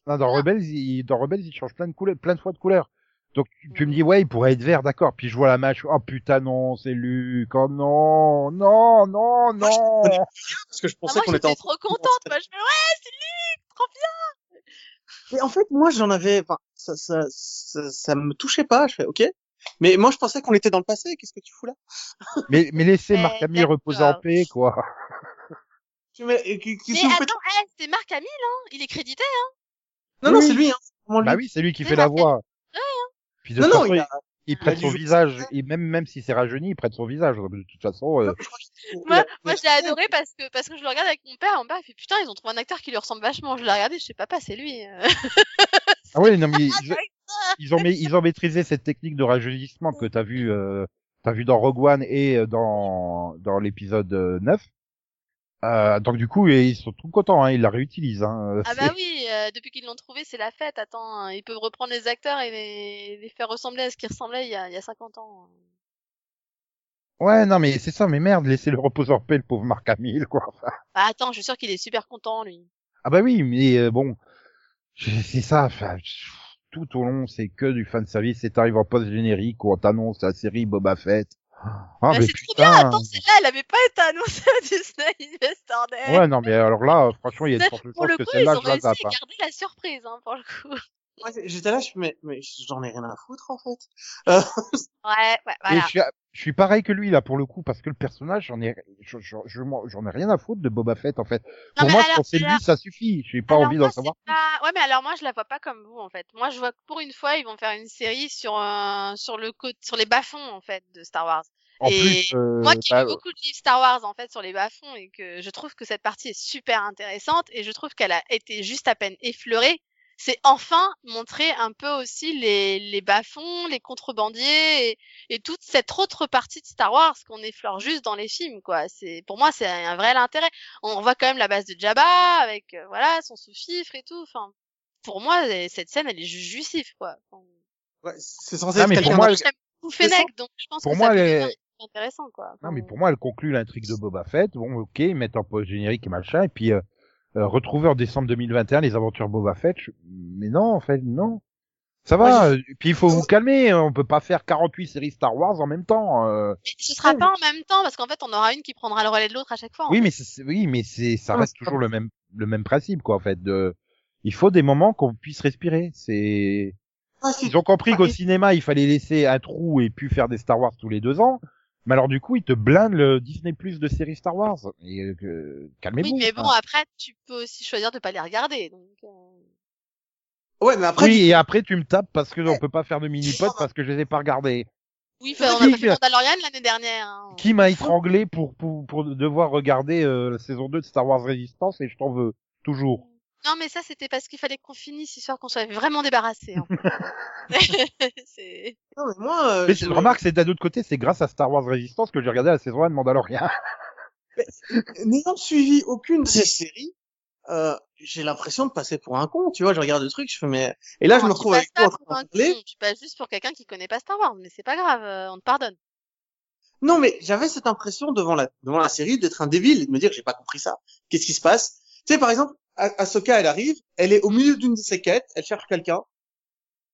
non, dans Non. Rebels, il, dans Rebels, il change plein de couleurs, plein de fois de couleurs. Donc, tu, tu me dis, ouais, il pourrait être vert, d'accord. Puis je vois la match, oh putain, non, c'est Luc, oh non, non, non, Moi, je non. Parce que je Ah, pensais moi, qu'on était en trop contente. Moi, je me ouais, c'est Luc, trop bien. Et en fait, moi, j'en avais, enfin, ça, ça, ça, ça me touchait pas. Je fais, ok. Mais moi, je pensais qu'on était dans le passé. Qu'est-ce que tu fous là? Mais, mais laissez Eh, Marc Hamill reposer en paix, quoi. Mais, qu'est-ce Mais attends, eh, c'est Marc Hamill, hein. Il est crédité. Non, non, c'est lui. Hein. c'est vraiment lui. Bah oui, c'est lui qui fait la voix. Puis de non, façon, il a, il prête il son joue- visage, et même même si c'est rajeuni, il prête son visage. De toute façon, euh, je Moi, moi a- j'ai adoré parce que parce que je le regarde avec mon père, mon père il fait putain ils ont trouvé un acteur qui lui ressemble vachement. Je l'ai regardé, je sais papa c'est lui. euh. ah ouais, non mais ils, ils ont ils ont maîtrisé cette technique de rajeunissement que t'as vu euh, t'as vu dans Rogue One et euh, dans dans l'épisode euh, 9. Euh, donc du coup, ils sont tout contents, hein, ils la réutilisent. Hein, Ah bah oui, euh, depuis qu'ils l'ont trouvé c'est la fête. Attends, hein, ils peuvent reprendre les acteurs et les, les faire ressembler à ce qu'ils ressemblaient il y a, il y a 50 ans. Ouais, non mais c'est ça, mais merde, laissez le reposer en paix le pauvre Marc Hamill, quoi. Bah attends, je suis sûr qu'il est super content lui. Ah bah oui, mais euh, bon, c'est ça. Tout au long, c'est que du fan service. C'est arrivé en post générique où on t'annonce la série Boba Fett. Ah Bah, mais c'est trop bien, attends, celle-là elle avait pas été annoncée à Disney Investor Day. Ouais, non mais alors là, franchement, il y a de fortes Pour le chances que coup, ils ont je réussi à hein. garder la surprise hein, pour le coup. Moi, j'étais là, je me mais, mais j'en ai rien à foutre, en fait. Euh, Ouais, ouais, voilà. je suis, je suis pareil que lui là pour le coup parce que le personnage, j'en ai, je- je- j'en ai rien à foutre de Boba Fett en fait. Non, pour moi, alors, quand c'est lui, ça suffit. J'ai pas Alors envie d'en savoir. pas- Ouais, mais alors moi, je la vois pas comme vous, en fait. Moi, je vois que pour une fois, ils vont faire une série sur euh, sur le côté, sur les bas-fonds, en fait, de Star Wars. En Et plus, euh, Moi, qui bah, lis beaucoup de livres Star Wars, en fait, sur les bas-fonds, et que je trouve que cette partie est super intéressante, et je trouve qu'elle a été juste à peine effleurée. C'est enfin montrer un peu aussi les, les bas-fonds, les contrebandiers, et, et toute cette autre partie de Star Wars qu'on effleure juste dans les films, quoi. C'est, pour moi, c'est un vrai intérêt. On voit quand même la base de Jabba, avec, euh, voilà, son sous-fifre et tout. Enfin, pour moi, cette scène, elle est juste jouissif, quoi. Enfin, ouais, c'est censé Ah, être mais pour quelqu'un moi. Fennec, donc je pense Pour que moi, ça elle intéressant, quoi. Non, mais pour moi, elle conclut l'intrigue de Boba Fett. Bon, ok, ils mettent en pause générique et machin, et puis euh, euh, retrouver en décembre 2021 les aventures Boba Fett. je- Mais non, en fait, non. Ça va. Euh, Puis il faut vous calmer. On peut pas faire 48 séries Star Wars en même temps. euh. Mais ce sera pas en même temps parce qu'en fait on aura une qui prendra le relais de l'autre à chaque fois. Oui, mais c'est, oui, mais c'est, ça reste toujours le même, le même principe, quoi, en fait. De, il faut des moments qu'on puisse respirer. C'est, si. ils ont compris qu'au cinéma, il fallait laisser un trou et puis faire des Star Wars tous les deux ans. Mais alors, du coup, ils te blindent le Disney Plus de séries Star Wars. Et, euh, calmez-vous. Oui, mais bon après tu peux aussi choisir de pas les regarder. Donc euh, Ouais, mais après, oui, et après, tu me tapes parce que on peut pas faire de mini-pod parce que je les ai pas regardés. oui, enfin, on Qui a pas fait fait- Mandalorian l'année dernière. hein. Qui m'a étranglé pour, pour, pour devoir regarder euh, la saison 2 de Star Wars Resistance et je t'en veux. Toujours. Non mais ça c'était parce qu'il fallait qu'on finisse histoire qu'on soit vraiment débarrassé. En fait. c'est non, mais moi, euh, Mais je remarque, c'est d'un autre côté, c'est grâce à Star Wars Resistance que j'ai regardé la saison 1 de Mandalorian. n'ayant suivi aucune de ces séries, euh, j'ai l'impression de passer pour un con, tu vois, je regarde le truc, je fais mais, et là, je me retrouve avec pas toi en tu passes juste pour quelqu'un qui connaît pas Star Wars, mais c'est pas grave, euh, on te pardonne. Non, mais j'avais cette impression devant la, devant la série d'être un débile et de me dire, j'ai pas compris ça. Qu'est-ce qui se passe? Tu sais, par exemple, Ahsoka, elle arrive, elle est au milieu d'une de ses quêtes, elle cherche quelqu'un,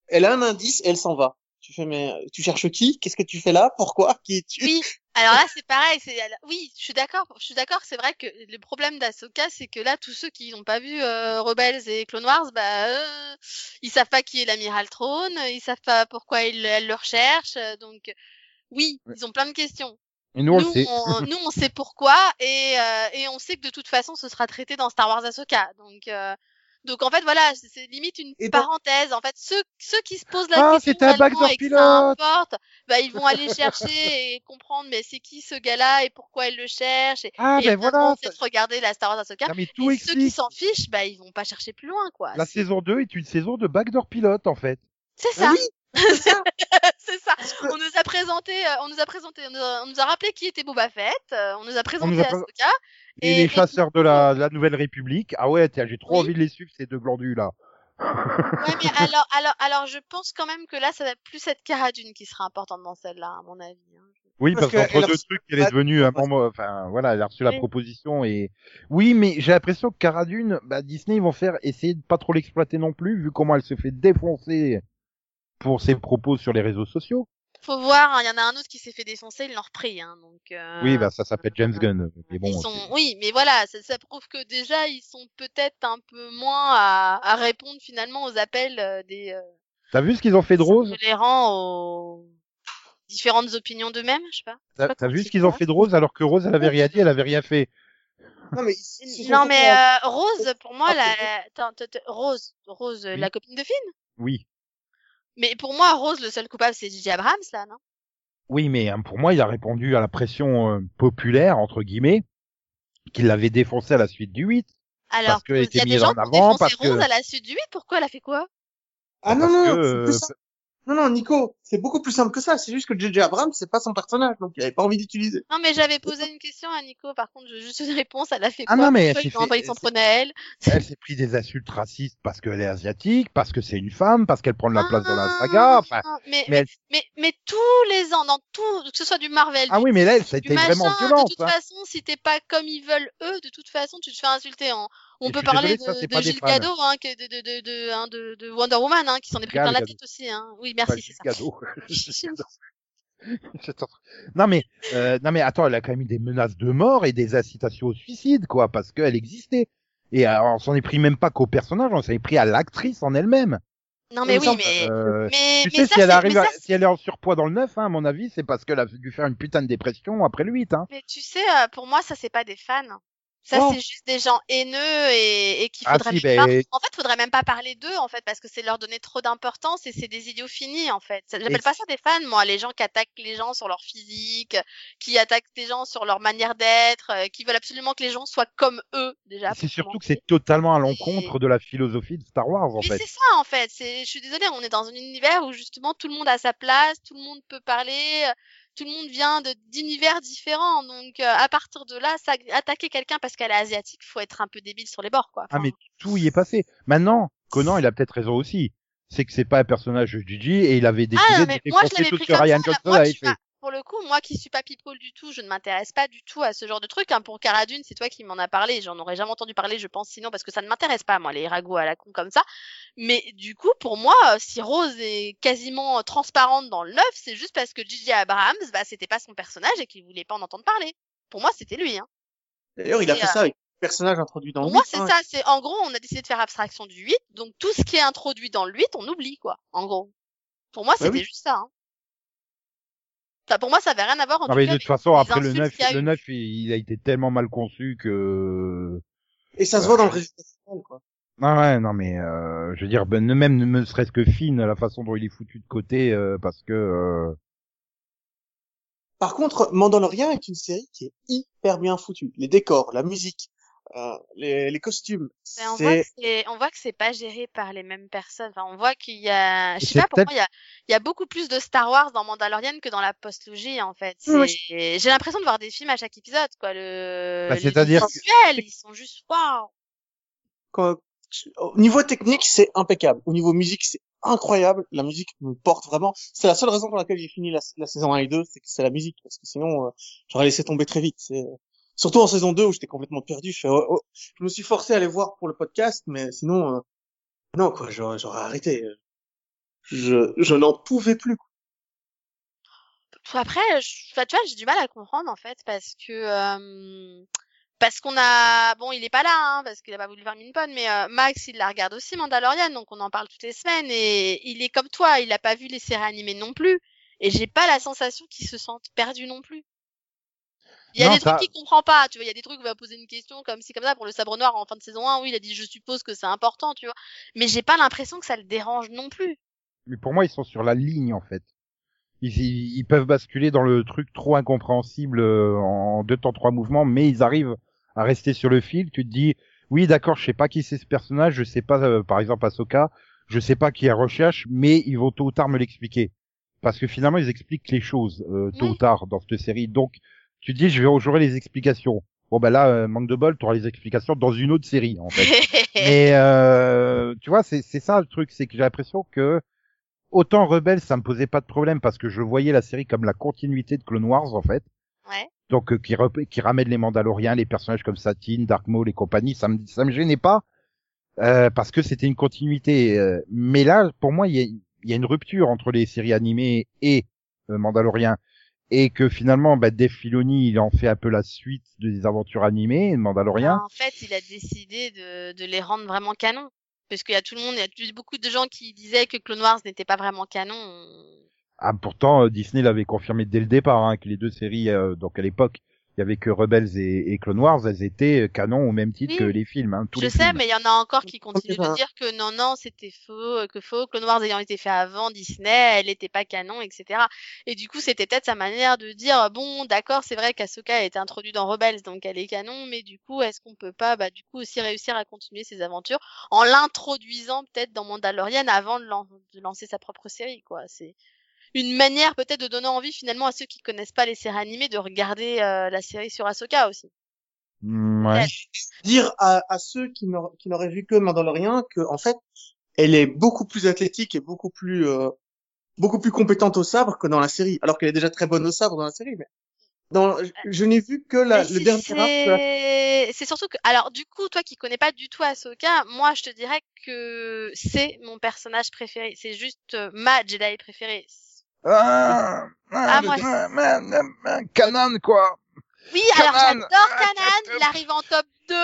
elle a un indice et elle s'en va. Tu fais, mais, tu cherches qui? Qu'est-ce que tu fais là? Pourquoi? Qui es-tu? Oui, alors là c'est pareil, c'est oui, je suis d'accord, je suis d'accord, c'est vrai que le problème d'Ahsoka c'est que là tous ceux qui n'ont pas vu euh, Rebels et Clone Wars, bah euh, ils savent pas qui est l'amiral Throne, ils savent pas pourquoi ils, elle le recherche, euh, donc oui, Ouais. ils ont plein de questions. Et nous, on le sait. on, nous on sait pourquoi et euh, et on sait que de toute façon ce sera traité dans Star Wars Ahsoka, donc euh, donc en fait voilà, c'est- limite une Et parenthèse. En fait, ceux ceux qui se posent la Ah, question réellement et que ça importe, bah ils vont aller chercher et comprendre mais c'est qui ce gars-là et pourquoi il le cherche et, Ah, et ben voilà. peut-être regarder la Star Wars Ahsoka. Non, mais tout Et ceux qui s'en fichent, bah ils vont pas chercher plus loin quoi. La saison 2 est une saison de backdoor pilote, en fait. C'est Mais ça, oui, c'est ça. c'est ça. que- On nous a présenté, euh, on nous a présenté, on nous a, on nous a rappelé qui était Boba Fett, euh, on nous a présenté nous a pré- Ahsoka. Et, Et- les et- chasseurs de la, de la Nouvelle République. Ah ouais, tiens, j'ai trop Oui. envie de les suivre, ces deux glandus, là. Ouais, mais alors, alors, alors, je pense quand même que là, ça va plus être Cara Dune qui sera importante dans celle-là, à mon avis. hein. Oui, Parce parce, qu'entre deux reçu- trucs, elle est devenue un membre, enfin, voilà, elle a reçu la proposition et, oui, mais j'ai l'impression que Cara Dune, bah, Disney, ils vont faire, essayer de pas trop l'exploiter non plus, vu comment elle se fait défoncer pour ses propos sur les réseaux sociaux. Faut voir, hein, il y en a un autre qui s'est fait défoncer, ils l'ont repris, hein, donc. euh, Oui, bah, ça s'appelle James Gunn. Mais bon, ils sont, oui, mais voilà, ça, ça prouve que déjà ils sont peut-être un peu moins à, à répondre finalement aux appels euh, des euh, t'as vu ce qu'ils ont fait de Rose? tolérants aux différentes opinions d'eux-mêmes, je sais pas. Je sais T'as pas t'as comment vu ce qu'ils ont fait de Rose alors que Rose, elle avait rien dit, elle avait rien fait? Non, mais, Non mais euh, Rose, pour moi, Ah, la, attends, Rose, Rose, euh, Oui. la copine de Finn? Oui. Mais pour moi, Rose, le seul coupable, c'est J.J. Abrams, là, non? Oui, mais hein, pour moi, il a répondu à la pression euh, populaire, entre guillemets, qu'il l'avait défoncé à la suite du 8. Alors, qu'elle il était y a gens en qui ont avant, défoncé parce que- Rose à la suite du 8, pourquoi elle a fait quoi? Ah non, Parce non, que, c'est plus euh, simple. Non, non, Nico, c'est beaucoup plus simple que ça. C'est juste que J.J. Abrams, c'est pas son personnage, donc il avait pas envie d'utiliser. Non, mais j'avais posé une question à Nico, par contre, je veux juste une réponse, elle a fait Ah quoi non, mais elle envoyé fait- s'en c'est- prenait à elle Elle s'est pris des insultes racistes parce qu'elle est asiatique, parce que c'est une femme, parce qu'elle prend de la place dans la Ah, saga. Enfin, mais, mais mais, elle- mais, mais tous les ans, dans tout, que ce soit du Marvel, ah du oui, mais là, ça a été vraiment violent. de toute façon, si t'es pas comme ils veulent eux, de toute façon, tu te fais insulter. Hein. On peut parler désolé, de, Gilles. Gadot, hein, que de, de, de, de, hein, de, de Wonder Woman, hein, qui s'en est pris plein la tête aussi. Hein. Oui, merci, c'est ça. Gadot. Non mais euh, non mais attends, elle a quand même eu des menaces de mort et des incitations au suicide quoi, parce qu'elle existait. Et euh, on s'en est pris même pas qu'au personnage, on s'en est pris à l'actrice en elle-même. Non, mais oui, mais, Euh, mais, tu mais sais ça, si elle arrive, mais à- ça, si elle est en surpoids dans le 9, hein, à mon avis, c'est parce qu'elle a dû faire une putain de dépression après le 8. Hein. Mais tu sais, euh, pour moi, ça, c'est pas des fans. Ça, c'est juste des gens haineux et, et qu'il Ah faudrait si, même ben- pas... En fait, faudrait même pas parler d'eux, en fait, parce que c'est leur donner trop d'importance et c'est des idiots finis, en fait. J'appelle pas ça des fans, moi, les gens qui attaquent les gens sur leur physique, qui attaquent les gens sur leur manière d'être, euh, qui veulent absolument que les gens soient comme eux, déjà. C'est surtout que c'est totalement à l'encontre de la philosophie de Star Wars en Mais fait. c'est ça en fait. Je suis désolée, on est dans un univers où justement tout le monde a sa place, tout le monde peut parler, tout le monde vient de d'univers différents. Donc euh, à partir de là, ça, attaquer quelqu'un parce qu'elle est asiatique, faut être un peu débile sur les bords quoi. Ah mais tout y est passé. Maintenant, Conan, il a peut-être raison aussi. C'est que c'est pas un personnage de Gigi et il avait décidé Ah, non, de défoncer tout ce que Ryan. Johnson avait fait. Pour le coup, moi qui suis pas people du tout, je ne m'intéresse pas du tout à ce genre de truc. Hein. Pour Cara Dune, c'est toi qui m'en as parlé. J'en aurais jamais entendu parler, je pense, sinon parce que ça ne m'intéresse pas, moi, les ragots à la con comme ça. Mais du coup, pour moi, euh, si Rose est quasiment transparente dans le neuf, c'est juste parce que J.J. Abrams, bah, c'était pas son personnage et qu'il voulait pas en entendre parler. Pour moi, c'était lui. Hein. D'ailleurs, il a fait euh, ça avec le personnage introduit dans Pour le moi, 8, c'est hein. ça. C'est en gros, on a décidé de faire abstraction du 8, donc tout ce qui est introduit dans le 8, on oublie quoi. En gros. Pour moi, Bah c'était oui. juste ça. Hein. Enfin, pour moi, ça avait rien à voir en Non tout mais cas de toute façon, après le insultes 9, qu'il y a le eu. 9, il, il a été tellement mal conçu que. Et ça se voit dans le résultat final, quoi. Ah ouais, non mais euh, je veux dire, ben, ne- même ne serait-ce que Finn, la façon dont il est foutu de côté, euh, parce que. euh, Par contre, Mandalorian est une série qui est hyper bien foutue. Les décors, la musique, euh, les, les costumes, Mais on voit que c'est, on voit que c'est pas géré par les mêmes personnes. Enfin, on voit qu'il y a, je sais pas, pour peut-être- moi, il y a, il y a beaucoup plus de Star Wars dans Mandalorian que dans la postlogie, en fait. Oui, J'ai l'impression de voir des films à chaque épisode, quoi. Le, Bah, les c'est-à-dire que- ils sont juste waouh. quand- au niveau technique, c'est impeccable. Au niveau musique, c'est incroyable. La musique me porte vraiment. C'est la seule raison pour laquelle j'ai fini la, la saison 1 et 2, c'est que c'est la musique. Parce que sinon, euh, j'aurais laissé tomber très vite. C'est surtout en saison 2 où j'étais complètement perdu. Oh, oh. je me suis forcé à aller voir pour le podcast, mais sinon, euh, non quoi, j'aurais, arrêté. Je, je n'en pouvais plus. quoi. Après, tu vois, j'ai du mal à comprendre, en fait, parce que, euh, parce qu'on a, bon, il est pas là, hein, parce qu'il a pas voulu faire Minpon, mais euh, Max, il la regarde aussi, Mandalorian, donc on en parle toutes les semaines, et il est comme toi, il a pas vu les séries animées non plus, et j'ai pas la sensation qu'il se sente perdu non plus. Il y a Non, des trucs qu'il comprend pas, tu vois, il y a des trucs où il va poser une question comme si comme ça pour le sabre noir en fin de saison 1, oui, il a dit je suppose que c'est important, tu vois, mais j'ai pas l'impression que ça le dérange non plus. Mais pour moi, ils sont sur la ligne en fait. Ils, ils, ils peuvent basculer dans le truc trop incompréhensible euh, en deux temps trois mouvements, mais ils arrivent à rester sur le fil. Tu te dis, oui, d'accord, je sais pas qui c'est ce personnage, je sais pas, euh, par exemple Ahsoka, je sais pas qui est recherche, mais ils vont tôt ou tard me l'expliquer. Parce que finalement, ils expliquent les choses euh, tôt Oui. ou tard dans cette série. Donc, tu dis, je vais j'aurai les explications. Bon ben là, euh, manque de bol, tu auras les explications dans une autre série en fait. Mais euh, tu vois, c'est c'est ça le truc, c'est que j'ai l'impression que autant Rebelle, ça me posait pas de problème parce que je voyais la série comme la continuité de Clone Wars en fait. ouais. Donc euh, qui, qui ramène les Mandaloriens, les personnages comme Satine, Dark Maul et compagnie, ça me ça me gênait pas euh, parce que c'était une continuité. euh, mais là, pour moi, il y a, il y a une rupture entre les séries animées et euh, Mandalorian et que finalement, bah, Dave Filoni, il en fait un peu la suite des aventures animées, Mandalorian. En fait, il a décidé de, de les rendre vraiment canon. Parce qu'il y a tout le monde, il y a beaucoup de gens qui disaient que Clone Wars n'était pas vraiment canon. Ah, pourtant, euh, Disney l'avait confirmé dès le départ, hein, que les deux séries, euh, donc à l'époque, il y avait que Rebels et, et Clone Wars, elles étaient canon au même titre Oui. que les films, hein, tous je les sais, films. mais il y en a encore qui continuent de dire que non, non, c'était faux, euh, que faux, Clone Wars ayant été fait avant Disney, elle n'était pas canon, etc. Et du coup, c'était peut-être sa manière de dire, bon, d'accord, c'est vrai qu'Ahsoka a été introduite dans Rebels, donc elle est canon, mais du coup, est-ce qu'on peut pas, bah, du coup, aussi réussir à continuer ses aventures en l'introduisant peut-être dans Mandalorian avant de, lan- de lancer sa propre série, quoi. C'est une manière peut-être de donner envie finalement à ceux qui connaissent pas les séries animées de regarder euh, la série sur Ahsoka aussi. Mm, ouais. Dire à, à ceux qui n'auraient qui n'auraient vu que Mandalorian que en fait, elle est beaucoup plus athlétique et beaucoup plus euh, beaucoup plus compétente au sabre que dans la série, alors qu'elle est déjà très bonne au sabre dans la série. Mais dans, je, je n'ai vu que la, le si dernier c'est surtout que alors du coup toi qui connais pas du tout Ahsoka, moi je te dirais que c'est mon personnage préféré, c'est juste euh, ma Jedi préférée. Ah, Ah, ah, moi, ah, ah, Canon, quoi. Oui, alors j'adore top. il arrive en top 2,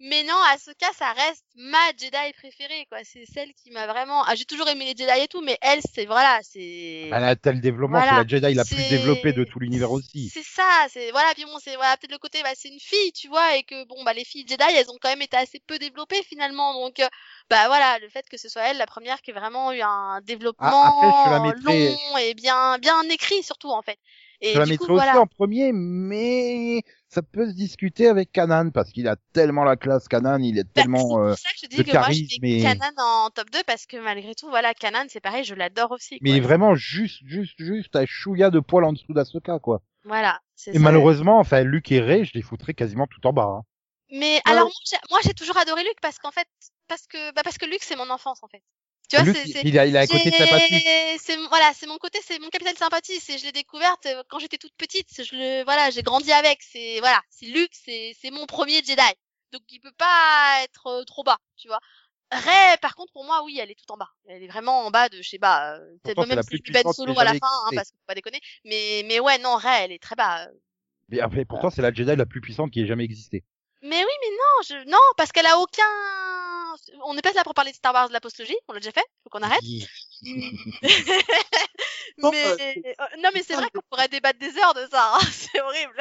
mais non, Ahsoka ça reste ma Jedi préférée quoi, c'est celle qui m'a vraiment ah, j'ai toujours aimé les Jedi et tout mais elle c'est voilà, c'est Elle a tel développement, Voilà, c'est la Jedi la plus développée de tout l'univers aussi. C'est ça, c'est voilà, puis bon, c'est voilà, peut-être le côté bah c'est une fille, tu vois, et que bon bah les filles Jedi, elles ont quand même été assez peu développées finalement. Donc euh, bah voilà, le fait que ce soit elle la première qui a vraiment eu un développement Ah, après, la mettrais- long et bien bien écrit surtout en fait. Et Je la mettrais coup aussi voilà. en premier, mais ça peut se discuter avec Kanan parce qu'il a tellement la classe Kanan, il est Bah, tellement. euh, pour ça que je de dis que moi je mets et- en top 2 parce que malgré tout voilà, Kanan c'est pareil, je l'adore aussi. Mais quoi. il est vraiment juste, juste, juste à chouïa de poil en dessous d'Ahsoka, quoi. Voilà, Et ça. malheureusement, enfin, Luke et Rey, je les foutrais quasiment tout en bas. hein. Mais alors moi j'ai- moi j'ai toujours adoré Luke parce qu'en fait parce que bah parce que Luke c'est mon enfance en fait. Tu vois, c'est il a, il a un côté. C'est mon- voilà, c'est mon côté, c'est mon capital sympathie. C'est je l'ai découverte euh, quand j'étais toute petite. Je le voilà, j'ai grandi avec. C'est voilà, c'est Luke, c'est c'est mon premier Jedi. Donc il peut pas être euh, trop bas, tu vois. Rey, par contre, pour moi, oui, elle est tout en bas. Elle est vraiment en bas de, je sais pas, euh, peut-être même si plus du Ben Solo à la fin, hein, parce qu'il faut pas déconner. Mais mais ouais, non, Rey, elle est très bas. Mais après, pourtant, c'est la Jedi la plus puissante qui ait jamais existé. Mais oui, mais non, je non, parce qu'elle a aucun. On n'est pas là pour parler de Star Wars de la postologie. On l'a déjà fait. Faut qu'on arrête. Non, mais euh, euh, non, mais c'est vrai qu'on pourrait débattre des heures de ça. hein, c'est horrible.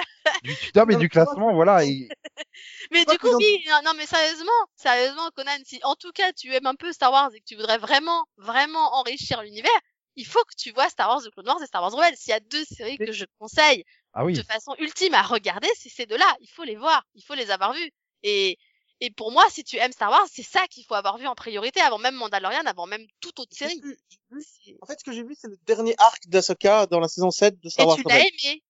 Du, non, mais du classement, voilà. et- Mais du coup, oui. Non, mais sérieusement, sérieusement, Conan, si en tout cas tu aimes un peu Star Wars et que tu voudrais vraiment, vraiment enrichir l'univers, il faut que tu vois Star Wars de Clone Wars et Star Wars Rebels. S'il y a deux séries que je conseille Ah oui. de façon ultime à regarder, c'est ces deux-là. Il faut les voir, il faut les avoir vus. Et et pour moi, si tu aimes Star Wars, c'est ça qu'il faut avoir vu en priorité avant même Mandalorian, avant même toute autre série. En fait, ce que j'ai vu, c'est le dernier arc d'Ahsoka dans la saison 7 de Star Et Wars tu l'as aimé.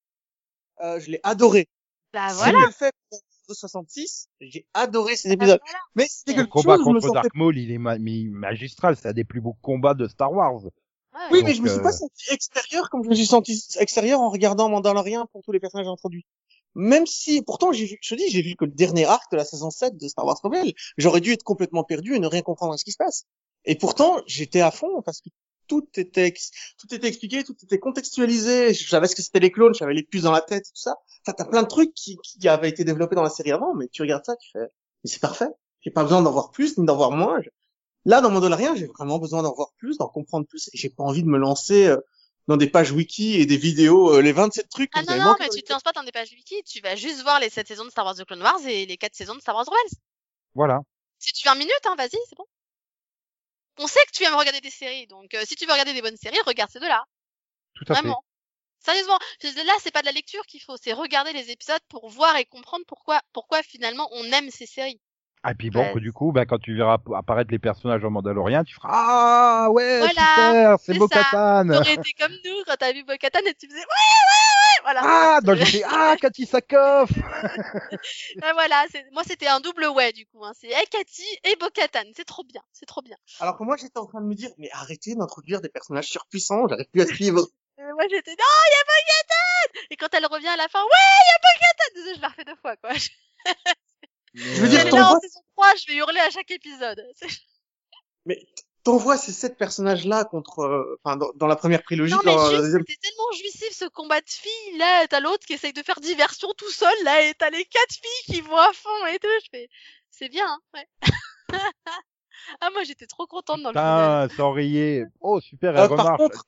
Euh, je l'ai adoré. Bah voilà. le fait pour le 66, j'ai adoré ces Bah épisodes. voilà. Mais c'était Le quelque combat chose, je me contre Dark Maul, il est ma- magistral. C'est un des plus beaux combats de Star Wars. Ouais. Oui, Donc, mais je me suis euh, pas senti extérieur comme je me suis senti extérieur en regardant Mandalorian pour tous les personnages introduits. Même si, pourtant, j'ai vu, je te dis, j'ai vu que le dernier arc de la saison 7 de Star Wars Rebels. J'aurais dû être complètement perdu et ne rien comprendre à ce qui se passe. Et pourtant, j'étais à fond parce que tout était, ex- tout était expliqué, tout était contextualisé. Je savais ce que c'était les clones, j'avais les puces dans la tête et tout ça. Enfin, t'as plein de trucs qui, qui avaient été développés dans la série avant, mais tu regardes ça, tu fais, mais c'est parfait. J'ai pas besoin d'en voir plus ni d'en voir moins. Là, dans Mandalorian, j'ai vraiment besoin d'en voir plus, d'en comprendre plus. Et j'ai pas envie de me lancer euh, dans des pages wiki et des vidéos, euh, les 27 trucs. que Ah non, non, mais tu te lances pas dans des pages wiki, tu vas juste voir les 7 saisons de Star Wars de Clone Wars et les 4 saisons de Star Wars Rebels. Voilà. Si tu fais un minute, hein, vas-y, c'est bon. On sait que tu aimes regarder des séries, donc euh, si tu veux regarder des bonnes séries, regarde ces deux-là. Tout à fait. Vraiment. Sérieusement, je- là, c'est pas de la lecture qu'il faut, c'est regarder les épisodes pour voir et comprendre pourquoi, pourquoi finalement on aime ces séries. Ah, et puis bon, Ouais. que du coup, bah, quand tu verras apparaître les personnages en Mandalorien, tu feras Ah ouais, Voilà, super, c'est Bo-Katan. T'aurais été comme nous quand t'as vu Bo-Katan et tu faisais ouais, ouais, ouais, voilà. Ah, donc j'étais Ah, Cathy Sakoff. Ah, voilà, moi c'était un double ouais du coup. Hein. C'est Ekati et Bo-Katan, c'est trop bien, c'est trop bien. Alors que moi, j'étais en train de me dire, mais arrêtez d'introduire des personnages surpuissants, j'arrive plus à suivre. Moi j'étais non, il y a Bo-Katan Et quand elle revient à la fin, ouais, il y a Bo-Katan Désolé, je la refais deux fois quoi. Je veux dire, t'en là en saison 3, je vais hurler à chaque épisode. Mais t'envoies ces sept personnages-là contre, euh, enfin, dans, dans la première trilogie, Non mais dans la juste, deuxième. c'était tellement jouissif ce combat de filles. Là, t'as l'autre qui essaye de faire diversion tout seul, là, et t'as les quatre filles qui vont à fond et tout. Je fais, c'est bien, hein, ouais. ah moi j'étais trop contente dans le final. Putain, sans rayer. Oh, super, Euh, elle par remarche. contre-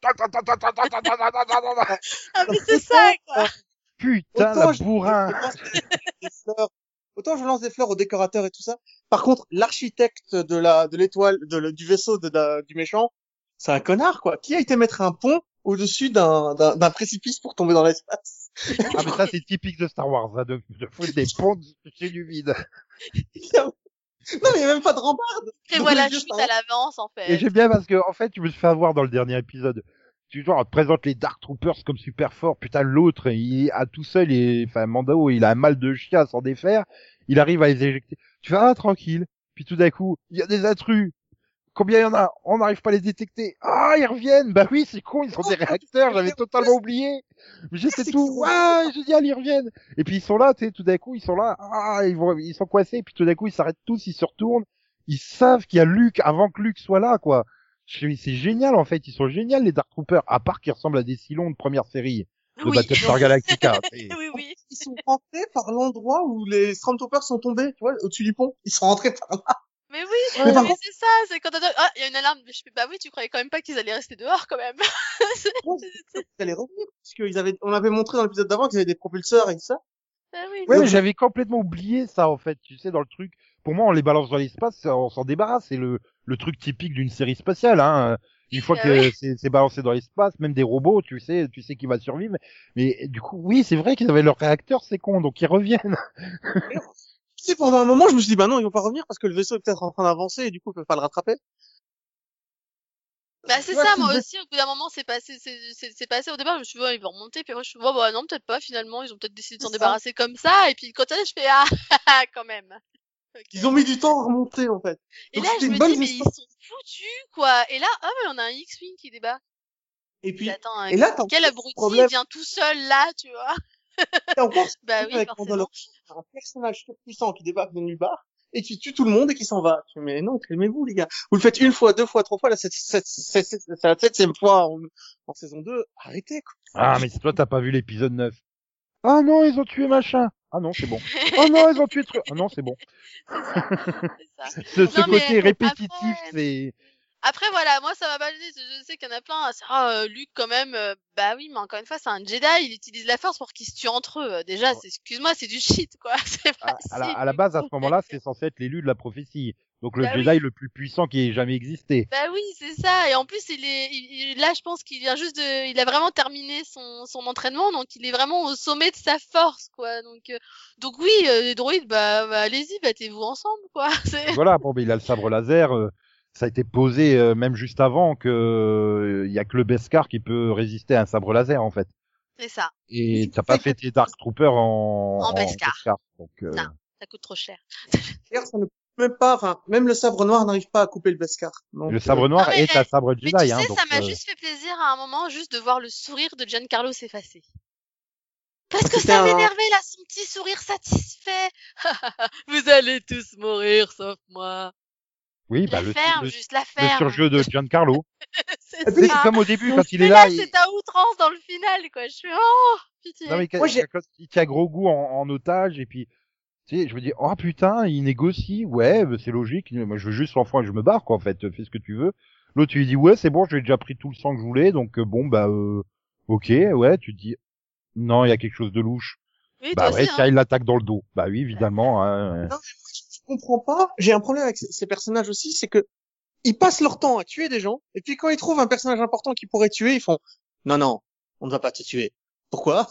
Ah mais c'est ça quoi. Putain, Autant la bourrin. Autant je lance des fleurs aux décorateurs et tout ça. Par contre, l'architecte de la de l'étoile de le- du vaisseau de, du méchant, c'est un connard quoi. Qui a été mettre un pont au-dessus d'un d'un d'un précipice pour tomber dans l'espace? Ah mais ça c'est typique de Star Wars, ça, de, de foutre des ponts chez du vide. Non mais il y a même pas de rambarde. Prévois la juste chute à l'avance, en Et fait. j'aime bien parce que en fait, je me suis fait avoir dans le dernier épisode. Tu genre, on te présente les Dark Troopers comme super forts. Putain, l'autre, il a tout seul, et enfin, Mando, il a un mal de chien à s'en défaire. Il arrive à les éjecter. Tu fais, ah, tranquille. Puis tout d'un coup, il y a des intrus. Combien il y en a? On n'arrive pas à les détecter. Ah, ils reviennent. Bah oui, c'est con, ils sont des réacteurs. J'avais totalement oublié. Mais j'étais C'est tout, con. ouais, génial, ils reviennent. Et puis ils sont là, tu sais, tout d'un coup, ils sont là. Ah, ils vont, ils sont coincés. Puis tout d'un coup, ils s'arrêtent tous, ils se retournent. Ils savent qu'il y a Luke avant que Luke soit là, quoi. Je- C'est génial en fait, ils sont géniaux les Dark Troopers, à part qu'ils ressemblent à des Cylons de première série de Oui. Battlestar Galactica. Et- oui, oui. Ils sont rentrés par l'endroit où les Stormtroopers sont tombés, tu vois, au-dessus du pont. Ils sont rentrés par là. Mais oui, mais c'est ça, c'est quand on. Ah, il y a une alarme. Je fais, bah oui, tu croyais quand même pas qu'ils allaient rester dehors, quand même. Ouais, qu'ils allaient revenir. Parce qu'ils avaient, on avait montré dans l'épisode d'avant qu'ils avaient des propulseurs et tout ça. Ah oui. Ouais, j'avais complètement oublié ça en fait, tu sais, dans le truc. Pour moi, on les balance dans l'espace, on s'en débarrasse. C'est le, le truc typique d'une série spatiale. Hein. Une fois Ah que oui. c'est c'est balancé dans l'espace, même des robots, tu sais, tu sais qui va survivre. Mais du coup, oui, c'est vrai qu'ils avaient leur réacteur, c'est con, donc ils reviennent. Tu sais, pendant un moment, je me suis dit, bah non, ils vont pas revenir parce que le vaisseau est peut-être en train d'avancer et du coup, ils peuvent pas le rattraper. Bah c'est ça, moi aussi, au bout d'un moment, c'est passé, c'est, c'est, c'est passé au départ, je me suis dit, ouais, ils vont remonter, puis après, je suis dit, bah non, peut-être pas, finalement, ils ont peut-être décidé de s'en C'est débarrasser comme ça, et puis quand je fais, ah, quand même. Ils ont mis du temps à remonter, en fait. Et donc là, je me dis, mais ils sont foutus, quoi. Et là, oh, mais on a un X-Wing qui débat. Et puis, Attends, et là, quel abruti problème. vient tout seul là, tu vois. t'as encore Bah oui, avec forcément. Un personnage puissant qui débarque de nulle part et qui tue tout le monde et qui s'en va. Mais non, calmez-vous, les gars. Vous le faites une fois, deux fois, trois fois, là, c'est, la septième fois en, en saison 2. Arrêtez, quoi. Ah, mais toi t'as pas vu l'épisode 9. Ah non, ils ont tué machin. Ah non, c'est bon. Oh non, ils ont tué truc. Ah non, c'est bon. C'est ça. Ce, ce Non, mais côté répétitif, après- c'est. Après, voilà, moi, ça m'a pas gêné. Je sais qu'il y en a plein. Ah, euh, Luke, quand même, euh, bah oui, mais encore une fois, c'est un Jedi. Il utilise la force pour qu'ils se tuent entre eux. Déjà, excuse-moi, c'est du shit, quoi. C'est À, facile. à la, à la base, à ce moment-là, c'est censé être l'élu de la prophétie. Donc le Bah oui. Jedi le plus puissant qui ait jamais existé. Bah oui, c'est ça. Et en plus, il est, il- il- là, je pense qu'il vient juste de, il a vraiment terminé son, son entraînement, donc il est vraiment au sommet de sa force, quoi. Donc, euh, donc oui, euh, les droïdes, bah, bah, allez-y, battez-vous ensemble, quoi. C'est- voilà, bon, ben, il a le sabre laser. euh, ça a été posé euh, même juste avant que euh, il y a que le Beskar qui peut résister à un sabre laser en fait. C'est ça. Et t'as pas fait tes Dark Troopers en, En Beskar. Donc, euh, Non. Ça coûte trop cher. D'ailleurs, ça même pas, enfin, même le sabre noir n'arrive pas à couper le Beskar. Donc, le sabre noir Non, mais, est un sabre Mais Jedi. tu hein, sais, donc, ça m'a euh, juste fait plaisir à un moment, juste de voir le sourire de Giancarlo s'effacer. Parce que ça un- m'énervait, là, son petit sourire satisfait. Vous allez tous mourir, sauf moi. Oui, La bah, le, ferme, le, juste la le surjeu de Giancarlo. c'est ça. comme au début quand il Mais est là, là. il- c'est à outrance dans le final, quoi. Je suis, oh, pitié. Non mais quand, Moi, j'ai- quand il tient gros goût en, en otage et puis tu sais, je me dis oh putain, il négocie, ouais, bah, c'est logique. Moi je veux juste l'enfant et je me barre quoi en fait, fais ce que tu veux. L'autre tu lui dis ouais, c'est bon, j'ai déjà pris tout le sang que je voulais, donc euh, bon bah euh, ok, ouais, tu te dis non, il y a quelque chose de louche. Oui, bah ouais, tiens, hein. il l'attaque dans le dos. Bah oui, évidemment. hein. Non, je comprends pas. J'ai un problème avec ces ces personnages aussi, c'est que ils passent leur temps à tuer des gens, et puis quand ils trouvent un personnage important qu'ils pourraient tuer, ils font non non, on ne va pas te tuer. Pourquoi?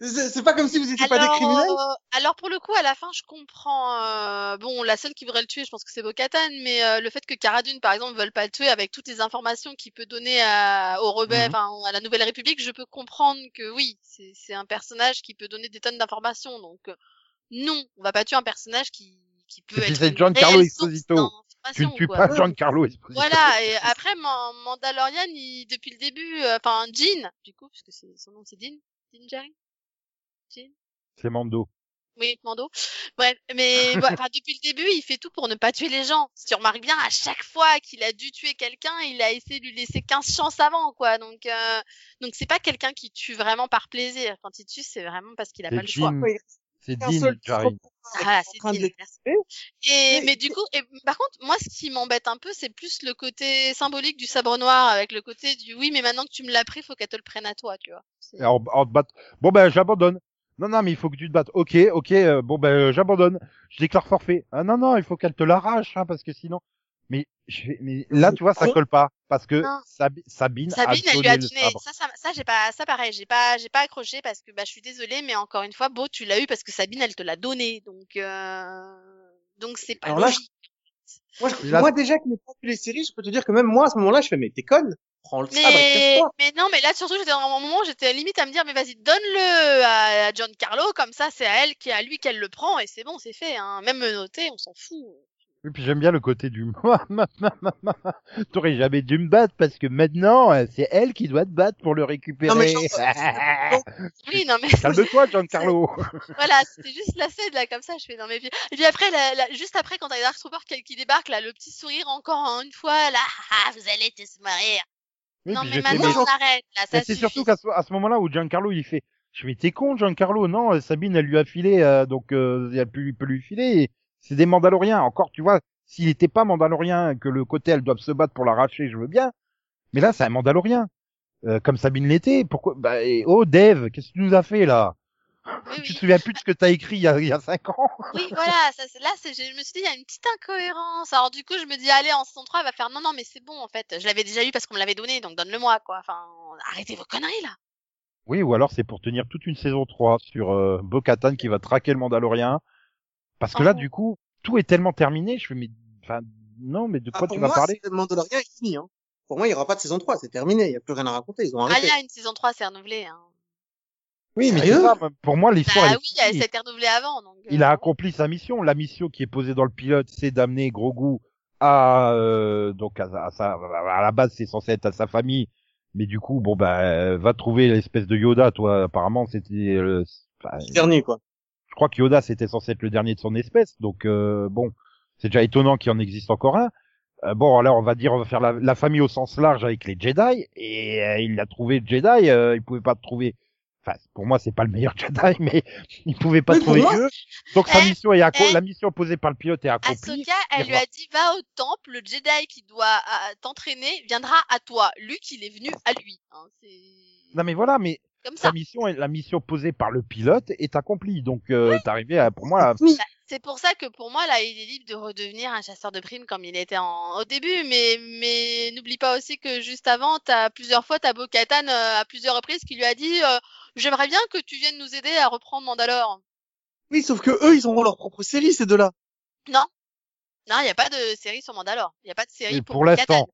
C'est c'est pas comme si vous étiez pas des criminels? euh, alors pour le coup, à la fin, je comprends. euh, bon, la seule qui voudrait le tuer, je pense que c'est Bo-Katan, mais euh, le fait que Cara Dune, par exemple, veuille pas le tuer avec toutes les informations qu'il peut donner à, aux rebelles, Mhm. enfin à la Nouvelle République, je peux comprendre que oui, c'est c'est un personnage qui peut donner des tonnes d'informations. Donc euh, non, on va pas tuer un personnage qui qui peut Et être c'est Giancarlo Esposito. Tu ne tues quoi. pas Giancarlo Esposito. Voilà, et après, Man- Mandalorian, il, depuis le début, euh, enfin, Jean, du coup, puisque c'est, son nom c'est Din, Din Djarin C'est Mando. Oui, Mando. Bref, mais enfin, depuis le début, il fait tout pour ne pas tuer les gens. Si tu remarques bien, à chaque fois qu'il a dû tuer quelqu'un, il a essayé de lui laisser 15 chances avant, quoi. Donc, euh, donc c'est pas quelqu'un qui tue vraiment par plaisir. Quand il tue, c'est vraiment parce qu'il a pas le choix. C'est qui Djarin. Ah, c'est tuer. Et, Mais- du coup, et, par contre, moi, ce qui m'embête un peu, c'est plus le côté symbolique du sabre noir avec le côté du oui, mais maintenant que tu me l'as pris, faut qu'elle te le prenne à toi, tu vois. Bat- Bon ben j'abandonne. Non, non, mais il faut que tu te battes. Ok, ok, euh, bon ben euh, j'abandonne. Je déclare forfait. Ah non, non, il faut qu'elle te l'arrache, hein, parce que sinon. Mais, je vais- mais là, tu vois, ça colle pas, parce que Non. Sabine, Sabine, a elle lui donné a donné. Ça, ça, ça, j'ai pas, ça pareil, j'ai pas, j'ai pas accroché parce que bah, je suis désolée, mais encore une fois, Beau, tu l'as eu parce que Sabine, elle te l'a donné, donc, euh... donc c'est pas Alors là, logique. Moi, je- Là- moi déjà qui n'ai pas vu les séries, je peux te dire que même moi, à ce moment-là, je fais, mais t'es conne. Prends le sabre et Mais, non, mais là surtout, j'étais dans un moment, j'étais limite à me dire, mais vas-y, donne-le à, à Giancarlo, comme ça, c'est à elle, qui à lui qu'elle le prend, et c'est bon, c'est fait. Hein. Même noté, on s'en fout. Et puis j'aime bien le côté du T'aurais jamais dû me battre parce que maintenant euh, c'est elle qui doit te battre pour le récupérer. Non, mais genre, Oui, non mais Calme-toi, Giancarlo. voilà, c'était juste la scène là comme ça. Je fais non mais puis et puis après, la, la- juste après quand t'as les Dark Troopers qui, qui débarquent là, le petit sourire encore hein, une fois là, ah, vous allez tous mourir. Oui, non mais maintenant on arrête là, ça mais c'est surtout qu'à ce, à ce moment-là où Giancarlo il fait je mais t'es con Giancarlo non euh, Sabine elle lui a filé euh, donc euh, elle peut, peut lui filer et c'est des Mandaloriens. Encore tu vois s'il était pas Mandalorien que le côté elle doit se battre pour l'arracher je veux bien mais là c'est un Mandalorien. Euh, comme Sabine l'était pourquoi bah et- oh Dave qu'est-ce que tu nous as fait là? Oui, tu oui. te souviens plus de ce que t'as écrit il y a il y a cinq ans? Oui, voilà, ça, c'est- là, c'est, je me suis dit, il y a une petite incohérence. Alors, du coup, je me dis, allez, en saison 3, elle va faire, non, non, mais c'est bon, en fait. Je l'avais déjà eu parce qu'on me l'avait donné, donc donne-le-moi, quoi. Enfin, arrêtez vos conneries, là. oui ou alors c'est pour tenir toute une saison 3 sur euh, Bo-Katan qui va traquer le Mandalorien parce que là Oh. du coup tout est tellement terminé je fais mais enfin non mais de Ah, quoi tu vas moi, parler? le Mandalorian est fini. Hein. Pour moi, il n'y aura pas de saison 3, c'est terminé, il n'y a plus rien à raconter, ils ont Ah, arrêté. il y a une saison 3, c'est renouvelé, hein. Oui, mais ça, pour moi, l'histoire, Bah est oui, elle été renouvelée avant, donc. il a euh, accompli sa mission. La mission qui est posée dans le pilote, c'est d'amener Grogu à, euh, donc à, à sa, à la base, c'est censé être à sa famille. Mais du coup, bon, bah, euh, va trouver l'espèce de Yoda, toi. Apparemment, c'était, euh, enfin, Le dernier, quoi. je crois que Yoda, c'était censé être le dernier de son espèce. Donc, euh, bon, c'est déjà étonnant qu'il en existe encore un. Euh, bon, alors, on va dire, on va faire la, la famille au sens large avec les Jedi. Et euh, il a trouvé Jedi. Euh, il pouvait pas trouver. Enfin, pour moi, c'est pas le meilleur Jedi, mais il pouvait pas Oui, trouver Dieu. Donc, sa Eh, mission est eh. la mission posée par le pilote est accomplie. Ahsoka, elle lui a dit, va au temple, le Jedi qui doit euh, t'entraîner viendra à toi. Luke, il est venu à lui. Hein, Non, mais voilà, mais comme sa ça. mission, la mission posée par le pilote est accomplie. Donc, euh, t'es arrivé à, pour moi, à- Oui. C'est pour ça que pour moi, là, il est libre de redevenir un chasseur de primes comme il était en... au début. Mais, mais n'oublie pas aussi que juste avant, t'as plusieurs fois, t'as Bo-Katan euh, à plusieurs reprises qui lui a dit euh, J'aimerais bien que tu viennes nous aider à reprendre Mandalore. Oui, sauf que eux, ils auront leur propre série, ces deux-là. Non, il n'y a pas de série sur Mandalore. Il n'y a pas de série pour, pour l'instant.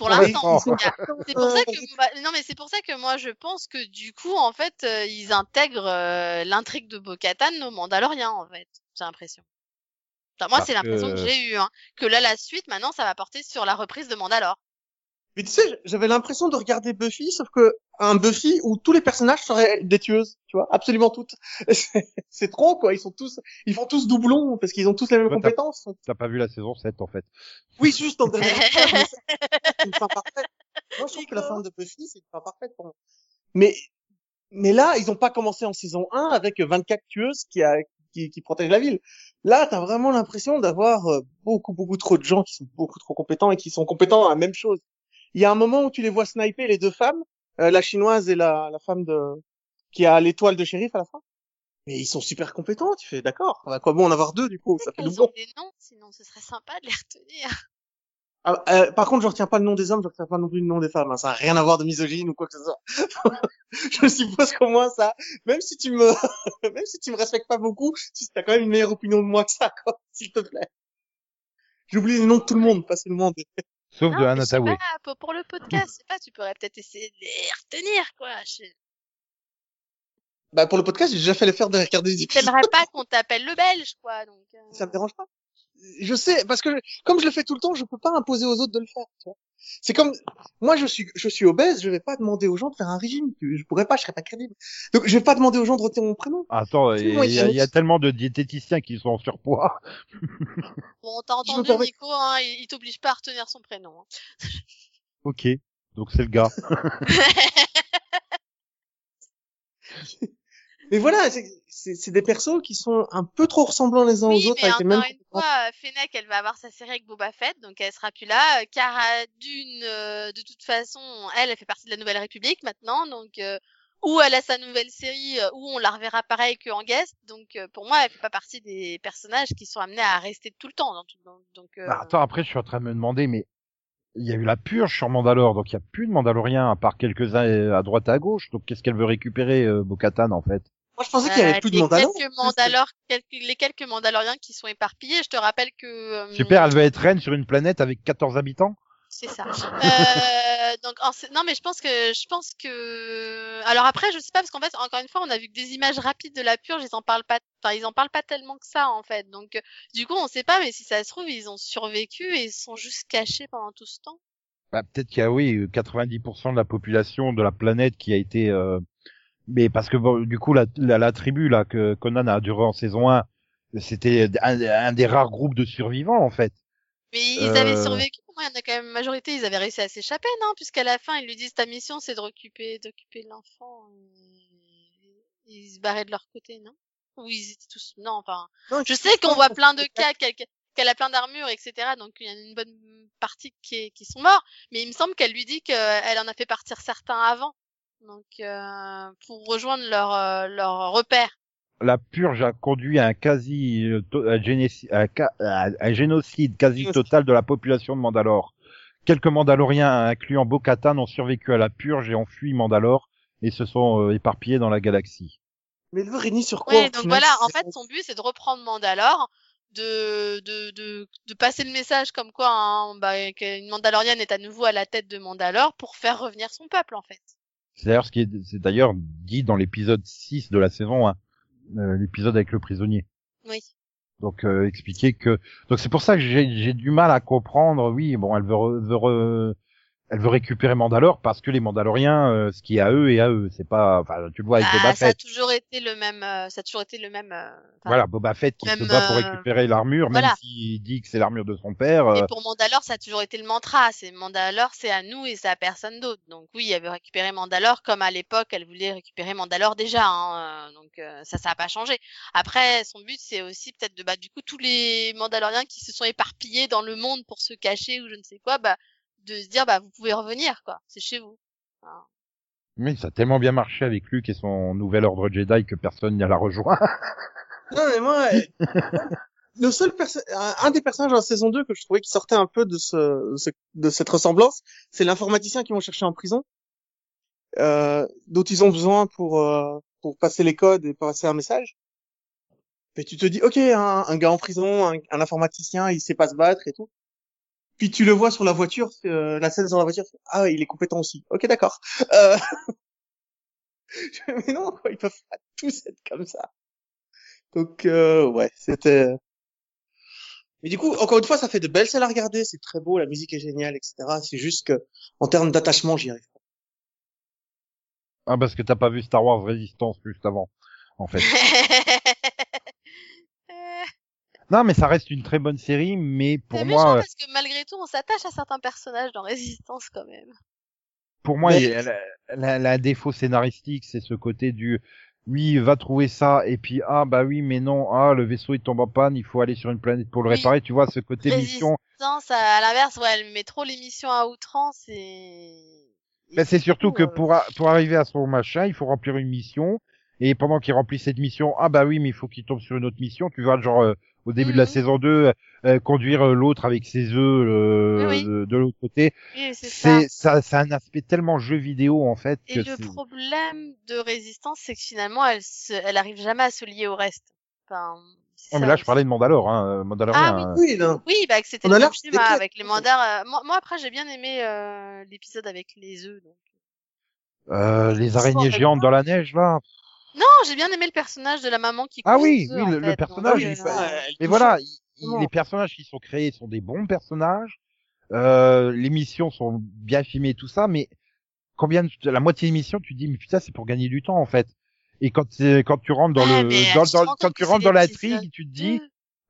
Pour Pour l'instant. cas. C'est pour ça que non mais c'est pour ça que moi je pense que du coup en fait euh, ils intègrent euh, l'intrigue de Bo-Katan au Mandalorian en fait. J'ai l'impression. Enfin, moi c'est l'impression que, que- j'ai eu hein, que là la suite maintenant ça va porter sur la reprise de Mandalore. Mais tu sais, j'avais l'impression de regarder Buffy, sauf que un Buffy où tous les personnages seraient des tueuses, tu vois, absolument toutes. C'est- trop, quoi. Ils sont tous, ils font tous doublons parce qu'ils ont tous les mêmes Ouais, t'as- compétences. T'as pas vu la saison 7, en fait. Oui, juste en dernier c'est une fin parfaite. Moi, je trouve que la fin de Buffy, c'est une fin parfaite pour moi. Mais, mais là, ils ont pas commencé en saison 1 avec 24 tueuses qui, a, qui, qui protègent la ville. Là, t'as vraiment l'impression d'avoir euh, beaucoup, beaucoup trop de gens qui sont beaucoup trop compétents et qui sont compétents à la même chose. Il y a un moment où tu les vois sniper les deux femmes, euh, la chinoise et la, la femme de, qui a l'étoile de shérif à la fin. Mais ils sont super compétents, tu fais d'accord. À quoi bon en avoir deux, du coup? Ça fait Ils ont des noms, sinon ce serait sympa de les retenir. Ah, euh, par contre, je retiens pas le nom des hommes, je retiens pas non plus le nom des femmes. hein. Ça a rien à voir de misogyne ou quoi que ce soit. je suppose qu'au moins ça, même si tu me, même si tu me respectes pas beaucoup, tu as quand même une meilleure opinion de moi que ça, quoi, s'il te plaît. J'oublie les noms de tout le monde, pas seulement des... Sauf Non, de Anna Tawai. pour, pour le podcast, je sais pas, tu pourrais peut-être essayer de les retenir quoi. Je... Bah, pour le podcast, j'ai déjà fait l'effort de regarder des. T'aimerais pas qu'on t'appelle le Belge quoi donc. euh, Ça me dérange pas. Je sais, parce que comme je le fais tout le temps, je peux pas imposer aux autres de le faire. tu vois. C'est comme moi, je suis, je suis obèse, je vais pas demander aux gens de faire un régime. Je pourrais pas, je serais pas crédible. Donc, je vais pas demander aux gens de retenir mon prénom. Attends, il moi, y, a- y y tellement de diététiciens qui sont en surpoids. Bon, t'as entendu permets- Nico, hein, il, il t'oblige pas à retenir son prénom. hein. Ok. Donc c'est le gars. Mais voilà, c'est- c'est c'est des persos qui sont un peu trop ressemblants les uns Oui, aux autres mais avec les encore mêmes une fois, euh, Fennec, elle va avoir sa série avec Boba Fett, donc elle sera plus là. Euh, Cara Dune, euh, de toute façon, elle, elle fait partie de la Nouvelle République maintenant, donc euh, ou elle a sa nouvelle série euh, où on la reverra pareil qu'en guest. Donc euh, pour moi, elle fait pas partie des personnages qui sont amenés à rester tout le temps. Dans tout, dans- donc euh, Bah, attends, après, je suis en train de me demander, mais il y a eu la purge sur Mandalore, donc il y a plus de Mandaloriens à part quelques-uns à droite à gauche. Donc qu'est-ce qu'elle veut récupérer, euh, Bo-Katan, en fait? Moi, je pensais qu'il y avait euh, plus de les Mandalore. quelques Mandalore, quelques, les quelques Mandaloriens qui sont éparpillés. Je te rappelle que euh, Super, elle veut être reine sur une planète avec 14 habitants C'est ça. Euh, donc en- non mais je pense que je pense que alors après je sais pas parce qu'en fait encore une fois on a vu que des images rapides de la purge ils en parlent pas enfin ils en parlent pas tellement que ça en fait donc du coup on sait pas mais si ça se trouve ils ont survécu et ils sont juste cachés pendant tout ce temps. bah, Peut-être qu'il y a, oui, euh, 90% de la population de la planète qui a été... euh, Mais parce que bon, du coup, la, la, la tribu là que Conan a duré en saison 1, c'était un, un des rares groupes de survivants, en fait. Mais ils avaient Euh. survécu. Il y en a quand même une majorité. Ils avaient réussi à s'échapper, non? Puisqu'à la fin, ils lui disent ta mission, c'est de d'occuper, d'occuper l'enfant. et Ils se barraient de leur côté, non? Ou ils étaient tous. Non, enfin. Non, Je sais qu'on voit plein de cas, qu'elle qu'elle a plein d'armures, etc. Donc il y en a une bonne partie qui, est- qui sont morts. Mais il me semble qu'elle lui dit qu'elle en a fait partir certains avant. Donc euh, pour rejoindre leur euh, leur repère. La purge a conduit à un quasi euh, à un un génocide quasi total de la population de Mandalore. Quelques Mandaloriens, incluant Bo-Katan, ont survécu à la purge et ont fui Mandalore et se sont euh, éparpillés dans la galaxie. Mais veut régner sur quoi Oui, donc final, voilà, en fait, son but, c'est de reprendre Mandalore, de, de, de, de passer le message comme quoi hein, bah, qu'une Mandalorienne est à nouveau à la tête de Mandalore pour faire revenir son peuple, en fait. C'est d'ailleurs ce qui est, c'est d'ailleurs dit dans l'épisode 6 de la saison 1, euh, l'épisode avec le prisonnier. Oui. Donc euh, expliquer que donc c'est pour ça que j'ai j'ai du mal à comprendre. Oui, bon, elle veut re- veut re- elle veut récupérer Mandalore parce que les Mandaloriens, euh, ce qui est à eux est à eux. C'est pas, enfin, tu le vois avec Ah, Boba ça a Fett. toujours été le même, euh, ça a toujours été le même. euh, Voilà, Boba Fett qui se bat pour euh, récupérer l'armure, même s'il dit que c'est l'armure de son père. Et euh, pour Mandalore, ça a toujours été le mantra. C'est Mandalore, c'est à nous et c'est à personne d'autre. Donc oui, elle veut récupérer Mandalore comme à l'époque, elle voulait récupérer Mandalore déjà. Hein, euh, donc euh, ça, ça a pas changé. Après, son but, c'est aussi peut-être de bah du coup tous les Mandaloriens qui se sont éparpillés dans le monde pour se cacher ou je ne sais quoi, bah de se dire bah vous pouvez revenir quoi. C'est chez vous. Enfin, Mais ça a tellement bien marché avec Luke et son nouvel ordre Jedi que personne n'y a la rejoint. Non, mais moi, euh, le seul perso- un des personnages la saison 2 que je trouvais qui sortait un peu de ce, ce- de cette ressemblance, c'est l'informaticien qu'ils vont chercher en prison, euh, dont ils ont besoin pour, euh, pour passer les codes et passer un message. Et tu te dis, ok, un, un gars en prison, un, un informaticien, il sait pas se battre et tout. Puis tu le vois sur la voiture, euh, la scène sur la voiture, ah ouais, il est compétent aussi. Ok, d'accord. Euh... mais non, quoi, ils peuvent pas tous être comme ça. Donc euh, ouais, c'était. Mais du coup, encore une fois, ça fait de belles scènes à regarder, c'est très beau, la musique est géniale, etc. C'est juste que en termes d'attachement, j'y arrive pas. ah, parce que t'as pas vu Star Wars Résistance juste avant, en fait. Non, mais ça reste une très bonne série, mais pour c'est moi, méchant euh, parce que malgré tout, on s'attache à certains personnages dans Résistance quand même. pour moi, Mais- elle, a- elle a- elle a un défaut scénaristique, c'est ce côté du oui, va trouver ça, et puis ah bah oui, mais non, ah le vaisseau il tombe en panne, il faut aller sur une planète pour le Oui. réparer. Tu vois ce côté mission. Résistance, à, à l'inverse, ouais, elle met trop l'émission à outrance et. Mais c'est surtout que euh, pour a- pour arriver à son machin, il faut remplir une mission. Et pendant qu'il remplit cette mission, ah bah oui, mais il faut qu'il tombe sur une autre mission. Tu vois, genre euh, au début de la Mhm. saison 2, euh, conduire euh, l'autre avec ses œufs euh, Oui, de, de l'autre côté. Oui, c'est ça. C'est ça, c'est un aspect tellement jeu vidéo en fait Et que le problème de Résistance, c'est que finalement, elle se, elle arrive jamais à se lier au reste. Enfin, Oh, mais là, je parlais de Mandalore, hein, Mandalorian. Ah oui. hein. Oui, non. Oui, bah que c'était le même l'air schéma avec les mandats. euh, moi, moi, après, j'ai bien aimé euh, l'épisode avec les œufs. Donc. Euh, les araignées géantes dans la neige là. Non, j'ai bien aimé le personnage de la maman qui. Ah oui, oui, le- personnage, donc, il euh, fait- elle Mais voilà, il- il- Vraiment. les personnages qui sont créés sont des bons personnages. Euh, les missions sont bien filmées, tout ça, mais combien de, la moitié des missions, tu te dis mais putain c'est pour gagner du temps en fait. Et quand quand tu rentres dans Ouais, le dans, dans- quand tu rentres dans l'intrigue, tu te dis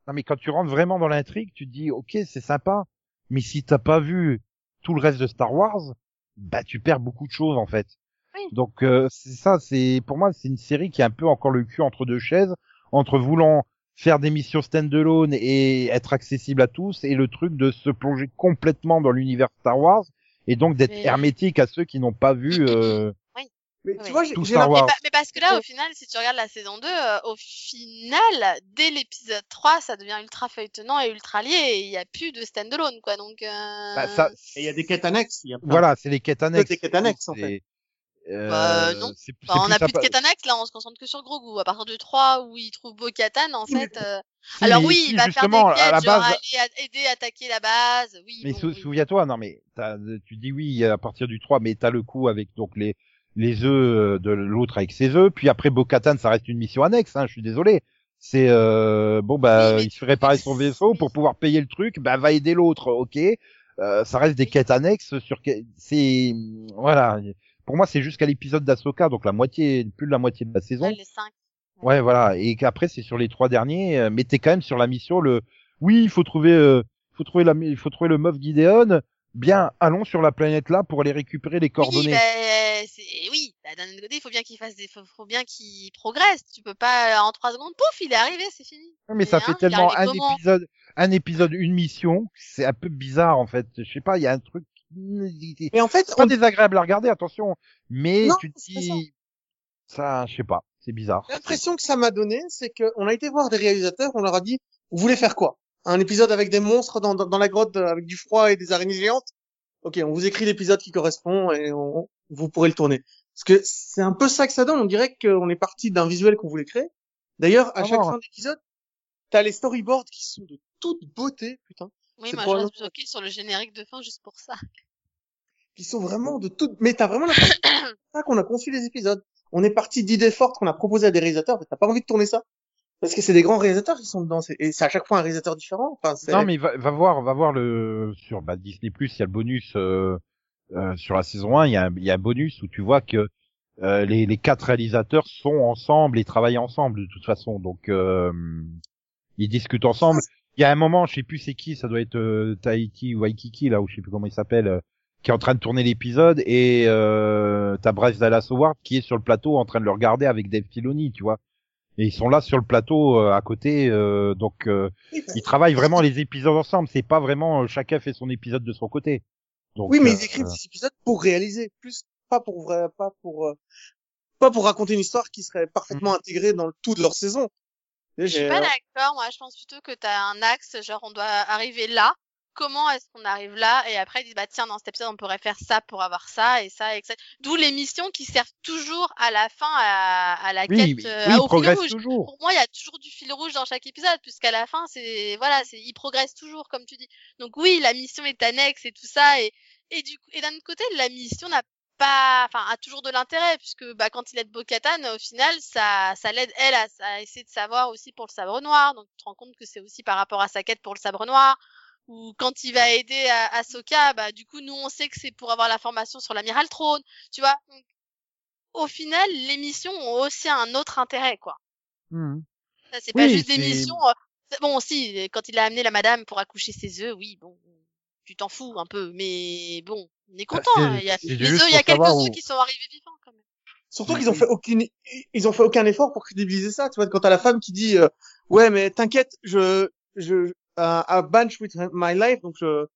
non mais quand tu rentres vraiment dans l'intrigue, tu te dis ok c'est sympa, mais si t'as pas vu tout le reste de Star Wars, bah tu perds beaucoup de choses en fait. Donc euh, c'est ça, c'est pour moi c'est une série qui est un peu encore le cul entre deux chaises, entre voulant faire des missions stand-alone et être accessible à tous et le truc de se plonger complètement dans l'univers Star Wars et donc d'être Mais- hermétique à ceux qui n'ont pas vu euh, Oui. Mais Oui. tu vois, j'ai Tout j'ai Star Wars. Mais, pa- mais parce que là, au final, si tu regardes la saison 2, euh, au final, dès l'épisode 3, ça devient ultra feuilletonnant et ultra lié et il n'y a plus de standalone, quoi. Donc, euh... Bah, ça, Et il y a des quêtes annexes. Il y a plein voilà, c'est les quêtes annexes. des quêtes annexes, en fait. Euh, Bah, non. c'est- c'est on a ça plus de annexe, là, on se concentre que sur Grogu. À partir du 3 où il trouve Bo-Katan, en fait, euh, Si, alors oui, si, il va faire des à quêtes, genre base, aller à- aider à attaquer la base. Oui, Mais bon, sou- oui. souviens-toi, non mais t'as- tu dis oui à partir du 3, mais t'as le coup avec donc les les œufs de l'autre avec ses œufs, puis après Bo-Katan, ça reste une mission annexe. Hein, je suis désolé. C'est euh, bon bah Oui, il fait réparer son vaisseau pour pouvoir payer le truc, bah va aider l'autre, ok. Euh, ça reste des quêtes annexes sur c'est voilà. Pour moi, c'est jusqu'à l'épisode d'Asoka, donc la moitié, plus de la moitié de la saison. Ouais, les 5. Ouais, voilà. Et qu'après, c'est sur les trois derniers. euh, Mais t'es quand même sur la mission. Le, oui, il faut trouver, euh, faut trouver la, il faut trouver le Moff Gideon. Bien, allons sur la planète là pour aller récupérer les Oui, coordonnées. bah, c'est- oui. Bah, d'un autre côté, il faut bien qu'il fasse des, faut, faut bien qu'il progresse. Tu peux pas, euh, en 3 secondes, pouf, il est arrivé, c'est fini. Mais ça fait hein, est tellement un épisode, un épisode, une mission. C'est un peu bizarre en fait. Je sais pas, il y a un truc. C'est Mais en fait, pas on désagréable à regarder, attention. Mais Non, tu te c'est dis, ça, je sais pas, c'est bizarre. L'impression que ça m'a donné, c'est qu'on a été voir des réalisateurs, on leur a dit, vous voulez faire quoi? Un épisode avec des monstres dans, dans, dans la grotte euh, avec du froid et des araignées géantes? Ok, on vous écrit l'épisode qui correspond et on, vous pourrez le tourner. Parce que c'est un peu ça que ça donne. On dirait qu'on est parti d'un visuel qu'on voulait créer. D'ailleurs, à Ah chaque bon. fin d'épisode, t'as les storyboards qui sont de toute beauté, putain, Oui, moi, je reste bloquée sur le générique de fin juste pour ça. qui sont vraiment de toute. Mais t'as vraiment l'impression que c'est ça qu'on a conçu les épisodes. On est parti d'idées fortes qu'on a proposées à des réalisateurs, mais t'as pas envie de tourner ça parce que c'est des grands réalisateurs qui sont dedans. Et c'est à chaque fois un réalisateur différent. Enfin, Non, mais va, va voir, va voir le sur bah, Disney Plus, il y a le bonus euh, euh, sur la saison 1, il y a, un- il y a un bonus où tu vois que euh, les, les quatre réalisateurs sont ensemble et travaillent ensemble de toute façon, donc euh, ils discutent ensemble. Il y a un moment, je sais plus c'est qui, ça doit être euh, Tahiti ou Waikiki là, ou je sais plus comment il s'appelle, euh, qui est en train de tourner l'épisode et euh, t'as Bryce Dallas Howard qui est sur le plateau en train de le regarder avec Dave Filoni, tu vois. Et ils sont là sur le plateau euh, à côté, euh, donc euh, ils travaillent vraiment les épisodes ensemble. C'est pas vraiment euh, chacun fait son épisode de son côté. Donc, Oui, mais ils écrivent des épisodes pour réaliser, plus pas pour vrai, pas pour euh, pas pour raconter une histoire qui serait parfaitement intégrée dans le tout de leur saison. Je suis pas d'accord, moi je pense plutôt que t'as un axe, genre on doit arriver là, comment est-ce qu'on arrive là, et après ils disent bah tiens dans cet épisode on pourrait faire ça pour avoir ça et ça et ça. D'où les missions qui servent toujours à la fin à, à la oui, quête euh, au fil rouge. toujours. Pour moi il y a toujours du fil rouge dans chaque épisode, puisqu'à la fin c'est voilà c'est ils progressent toujours comme tu dis. Donc oui la mission est annexe et tout ça et et du et d'un autre côté la mission n'a pas, enfin, a toujours de l'intérêt puisque bah quand il aide Bo-Katan, au final, ça, ça l'aide elle à, à essayer de savoir aussi pour le sabre noir. Donc tu te rends compte que c'est aussi par rapport à sa quête pour le sabre noir. Ou quand il va aider à Ahsoka, bah du coup nous on sait que c'est pour avoir l'information sur l'amiral Trône, tu vois. Donc, au final, les missions ont aussi un autre intérêt, quoi. Mhm. Ça, C'est pas juste des missions. euh, Bon, si, quand il a amené la madame pour accoucher ses œufs, oui, bon, tu t'en fous un peu, mais bon, on est content. c'est- hein, il y a, les il y a quelques œufs où- qui sont arrivés vivants quand même. Surtout qu'ils ont fait aucune, ils ont fait aucun effort pour crédibiliser ça. Tu vois, quand t'as la femme qui dit, euh, ouais, mais t'inquiète, je, je, à à Bunch with my life, donc je,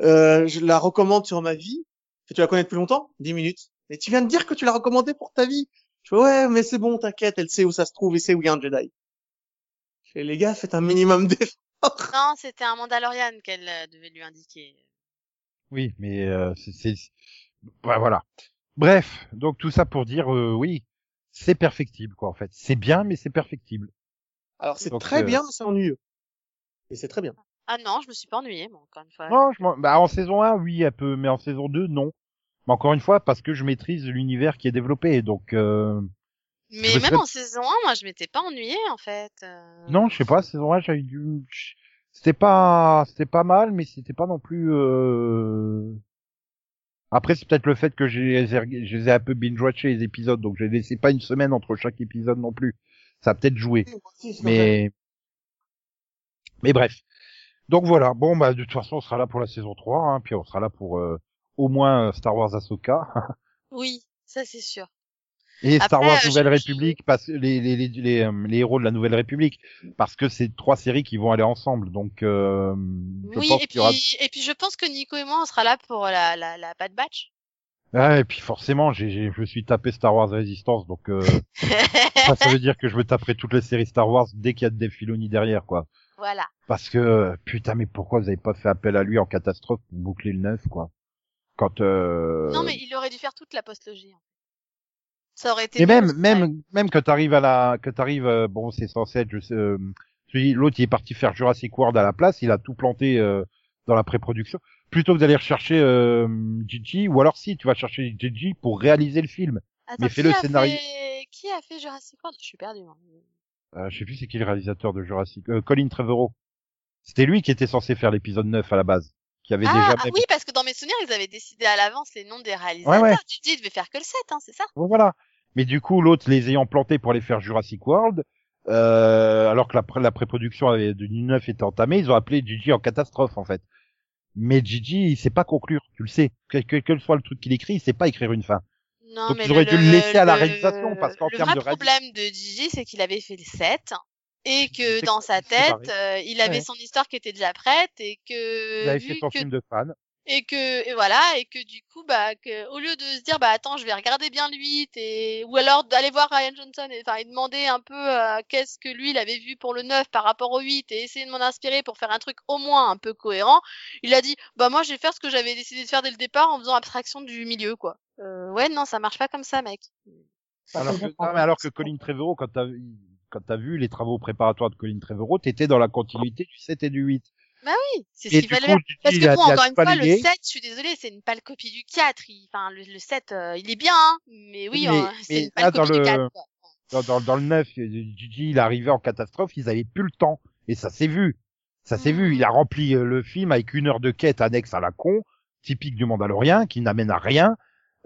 euh, je la recommande sur ma vie. Et tu la connais depuis longtemps, 10 minutes. Et tu viens de dire que tu l'as recommandée pour ta vie. Je fais, ouais, mais c'est bon, t'inquiète, elle sait où ça se trouve et sait où il y a un Jedi. Je fais, les gars, faites un minimum d'effort. Non, c'était un Mandalorian qu'elle euh, devait lui indiquer. Oui, mais euh, c'est, c'est- bah, voilà. Bref, donc tout ça pour dire, euh, oui, c'est perfectible quoi en fait. C'est bien, mais c'est perfectible. Alors c'est très euh, bien, mais c'est ennuyeux. Et c'est très bien. Ah non, je me suis pas ennuyée, moi, encore une fois. Non, je m'en- bah, en saison 1, oui, un peu, mais en saison 2, non. Mais encore une fois, parce que je maîtrise l'univers qui est développé, donc euh, Mais je me même serais- en saison 1, moi, je m'étais pas ennuyée, en fait. euh. non, je sais pas, saison 1, j'avais dû, c'était pas, c'était pas mal, mais c'était pas non plus. Euh... Après, c'est peut-être le fait que j'ai, je les ai un peu binge-watché les épisodes, donc j'ai laissé pas une semaine entre chaque épisode non plus. Ça a peut-être joué. Mais, mais bref. Donc voilà. Bon, bah, de toute façon, on sera là pour la saison 3, hein, puis on sera là pour euh, au moins euh, Star Wars Ahsoka Oui, ça c'est sûr. Et Star Wars euh, Nouvelle République, parce que les les les les, euh, les héros de la Nouvelle République, parce que c'est trois séries qui vont aller ensemble. Donc, euh, je oui, pense et aura. puis, et puis je pense que Nico et moi, on sera là pour la, la, la Bad Batch. Ouais, et puis forcément, j'ai, je me suis tapé Star Wars Resistance, donc euh, ça, ça veut dire que je me taperai toutes les séries Star Wars dès qu'il y a des Filoni derrière, quoi. voilà. Parce que putain, mais pourquoi vous avez pas fait appel à lui en catastrophe pour boucler le neuf, quoi? Quand euh... Non, mais il aurait dû faire toute la postlogie. en. Ça aurait été. Et mieux, même, ça. même, même quand t'arrives à la, que t'arrives, euh, bon, c'est censé être, je sais, euh, l'autre il est parti faire Jurassic World à la place, il a tout planté euh, dans la pré-production. Plutôt que d'aller rechercher euh, Gigi, ou alors si tu vas chercher Gigi pour réaliser le film. Attends, mais fais le scénario. fait- Qui a fait Jurassic World? Je suis perdu. Euh, je sais plus c'est qui le réalisateur de Jurassic, euh, Colin Trevorrow. C'était lui qui était censé faire l'épisode 9 à la base, qui avait Ah, déjà. ah même- oui, parce que dans mes souvenirs, ils avaient décidé à l'avance les noms des réalisateurs. Ouais, ouais. Tu dis, il devait faire que le 7, hein, c'est ça? Bon, voilà. Mais du coup, l'autre les ayant plantés pour aller faire Jurassic World, euh, alors que la, la pré-production du 9 était entamée, ils ont appelé Gigi en catastrophe en fait. Mais Gigi, il sait pas conclure, tu le sais. Quel, quel, quel soit le truc qu'il écrit, il sait pas écrire une fin. Non, Donc, mais ils auraient dû le laisser à la réalisation, parce qu'en le termes de réalis- problème de Gigi, c'est qu'il avait fait le 7 et que dans sa tête, euh, il avait Ouais. son histoire qui était déjà prête et que Il avait vu fait son que film de fan. Et que et voilà et que du coup bah que au lieu de se dire bah attends je vais regarder bien le 8 et ou alors d'aller voir Ryan Johnson et enfin demander un peu euh, qu'est-ce que lui il avait vu pour le 9 par rapport au 8 et essayer de m'en inspirer pour faire un truc au moins un peu cohérent il a dit bah moi je vais faire ce que j'avais décidé de faire dès le départ en faisant abstraction du milieu quoi. Euh, ouais non ça marche pas comme ça mec. Alors que, non, mais alors que Colin Trevorrow, quand t'as quand t'as vu les travaux préparatoires de Colin Trevorrow, t'étais dans la continuité du 7 et du 8. Oui c'est ce coup, faire Gigi, parce que bon encore une fois le légué. 7 je suis désolée c'est une pâle copie du 4 il- enfin le, le 7 euh, il est bien hein, mais oui mais c'est une pâle dans copie du le- 4 quoi. dans, le 9, euh, Gigi, il arrivé en catastrophe, ils avaient plus le temps. Et ça s'est vu. Ça s'est vu. Il a rempli euh, le film avec une heure de quête annexe à la con, typique du Mandalorien, qui n'amène à rien,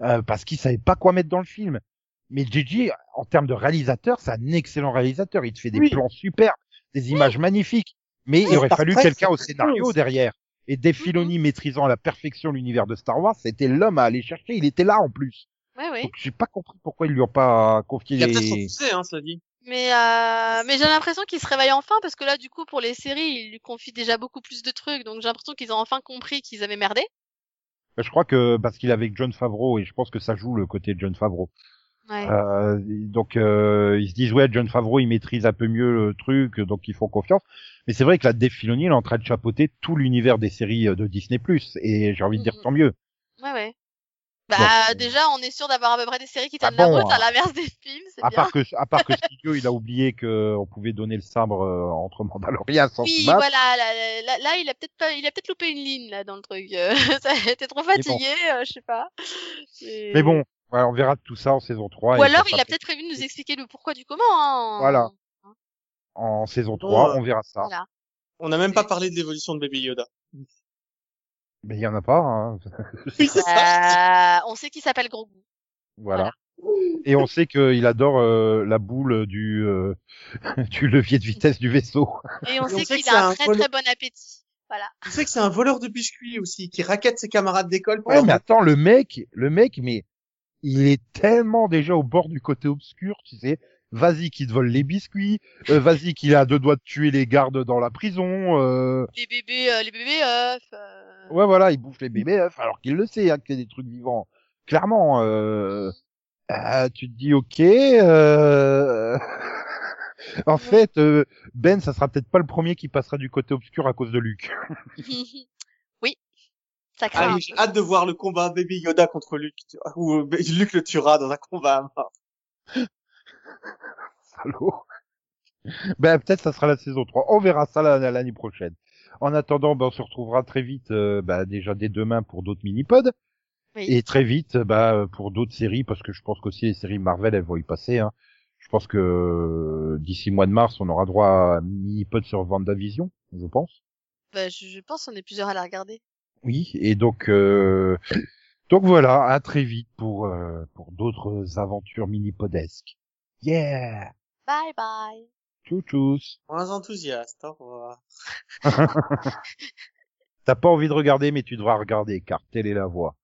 euh, parce qu'il savait pas quoi mettre dans le film. Mais Gigi, en termes de réalisateur, c'est un excellent réalisateur. Il te fait des Oui. plans superbes, des images magnifiques. Mais il aurait Star fallu quelqu'un au scénario derrière. Et Dave Mhm. Filoni maîtrisant à la perfection l'univers de Star Wars, c'était l'homme à aller chercher. Il était là en plus. ouais ouais Donc j'ai pas compris pourquoi ils lui ont pas confié Il a les... peut-être refusé, hein, cela dit. Mais, euh, mais j'ai l'impression qu'il se réveille enfin parce que là, du coup, pour les séries, il lui confie déjà beaucoup plus de trucs. Donc j'ai l'impression qu'ils ont enfin compris qu'ils avaient merdé. Je crois que parce qu'il est avec John Favreau et je pense que ça joue le côté de John Favreau. Ouais. Euh, donc euh, ils se disent ouais John Favreau il maîtrise un peu mieux le truc donc ils font confiance. Mais c'est vrai que la Dave Filoni elle est en train de chapeauter tout l'univers des séries euh, de Disney et j'ai envie de dire tant mieux. Ouais, ouais. Bah, déjà, on est sûr d'avoir à peu près des séries qui Ah tiennent la bon, route à hein. l'inverse des films, c'est À bien. part que à part que Studio il a oublié que on pouvait donner le sabre euh, entre Mandalorian sans Oui, voilà, là, là, là, il a peut-être pas, il a peut-être loupé une ligne, là, dans le truc. Euh, ça était trop fatigué, euh, je sais pas. Mais bon, ouais, on verra tout ça en saison 3. Ou alors, il a peut-être prévu de nous expliquer le pourquoi du comment, hein. Voilà. en saison 3, euh, on verra ça. Voilà. On n'a même pas parlé de l'évolution de Baby Yoda. Mais il y en a pas hein. Oui, c'est ça. Euh, on sait qu'il s'appelle Grogu. Voilà. Et on sait qu'il adore euh, la boule du euh, du levier de vitesse du vaisseau. Et on Et on sait sait qu'il a un un très très bon appétit. Voilà. Tu sais que c'est un voleur de biscuits aussi, qui raquette ses camarades d'école pour Ouais, mais attends, le mec, le mec, mais il est tellement déjà au bord du côté obscur, tu sais. Vas-y qu'il te vole les biscuits, euh, vas-y qu'il a deux doigts de tuer les gardes dans la prison. Euh... Les bébés, euh, les bébés œufs. euh, Ouais, voilà, il bouffe les bébés œufs, alors qu'il le sait, hein, qu'il y a des trucs vivants. Clairement, euh... euh, tu te dis ok. Euh... en fait, Ben, ça sera peut-être pas le premier qui passera du côté obscur à cause de Luke. oui. Ça craint. Allez, j'ai hâte de voir le combat Baby Yoda contre Luke, euh, Luke le tuera dans un combat à mort. Salaud. Ben peut-être ça sera la saison 3. On verra ça la- l'année prochaine. En attendant, ben, on se retrouvera très vite, euh, ben, déjà dès demain pour d'autres mini-pods. Oui. Et très vite ben, pour d'autres séries, parce que je pense qu'aussi les séries Marvel, elles vont y passer. Hein. Je pense que euh, d'ici mois de mars, on aura droit à un mini-pod sur Vendavision, je pense. Bah, je, je pense qu'on est plusieurs à la regarder. Oui, et donc euh, donc voilà, à très vite pour euh, pour d'autres aventures mini-podesques. Yeah, Bye bye. tchou tchous. Moins enthousiaste, au revoir. T'as pas envie de regarder, mais tu devras regarder, car telle est la voix.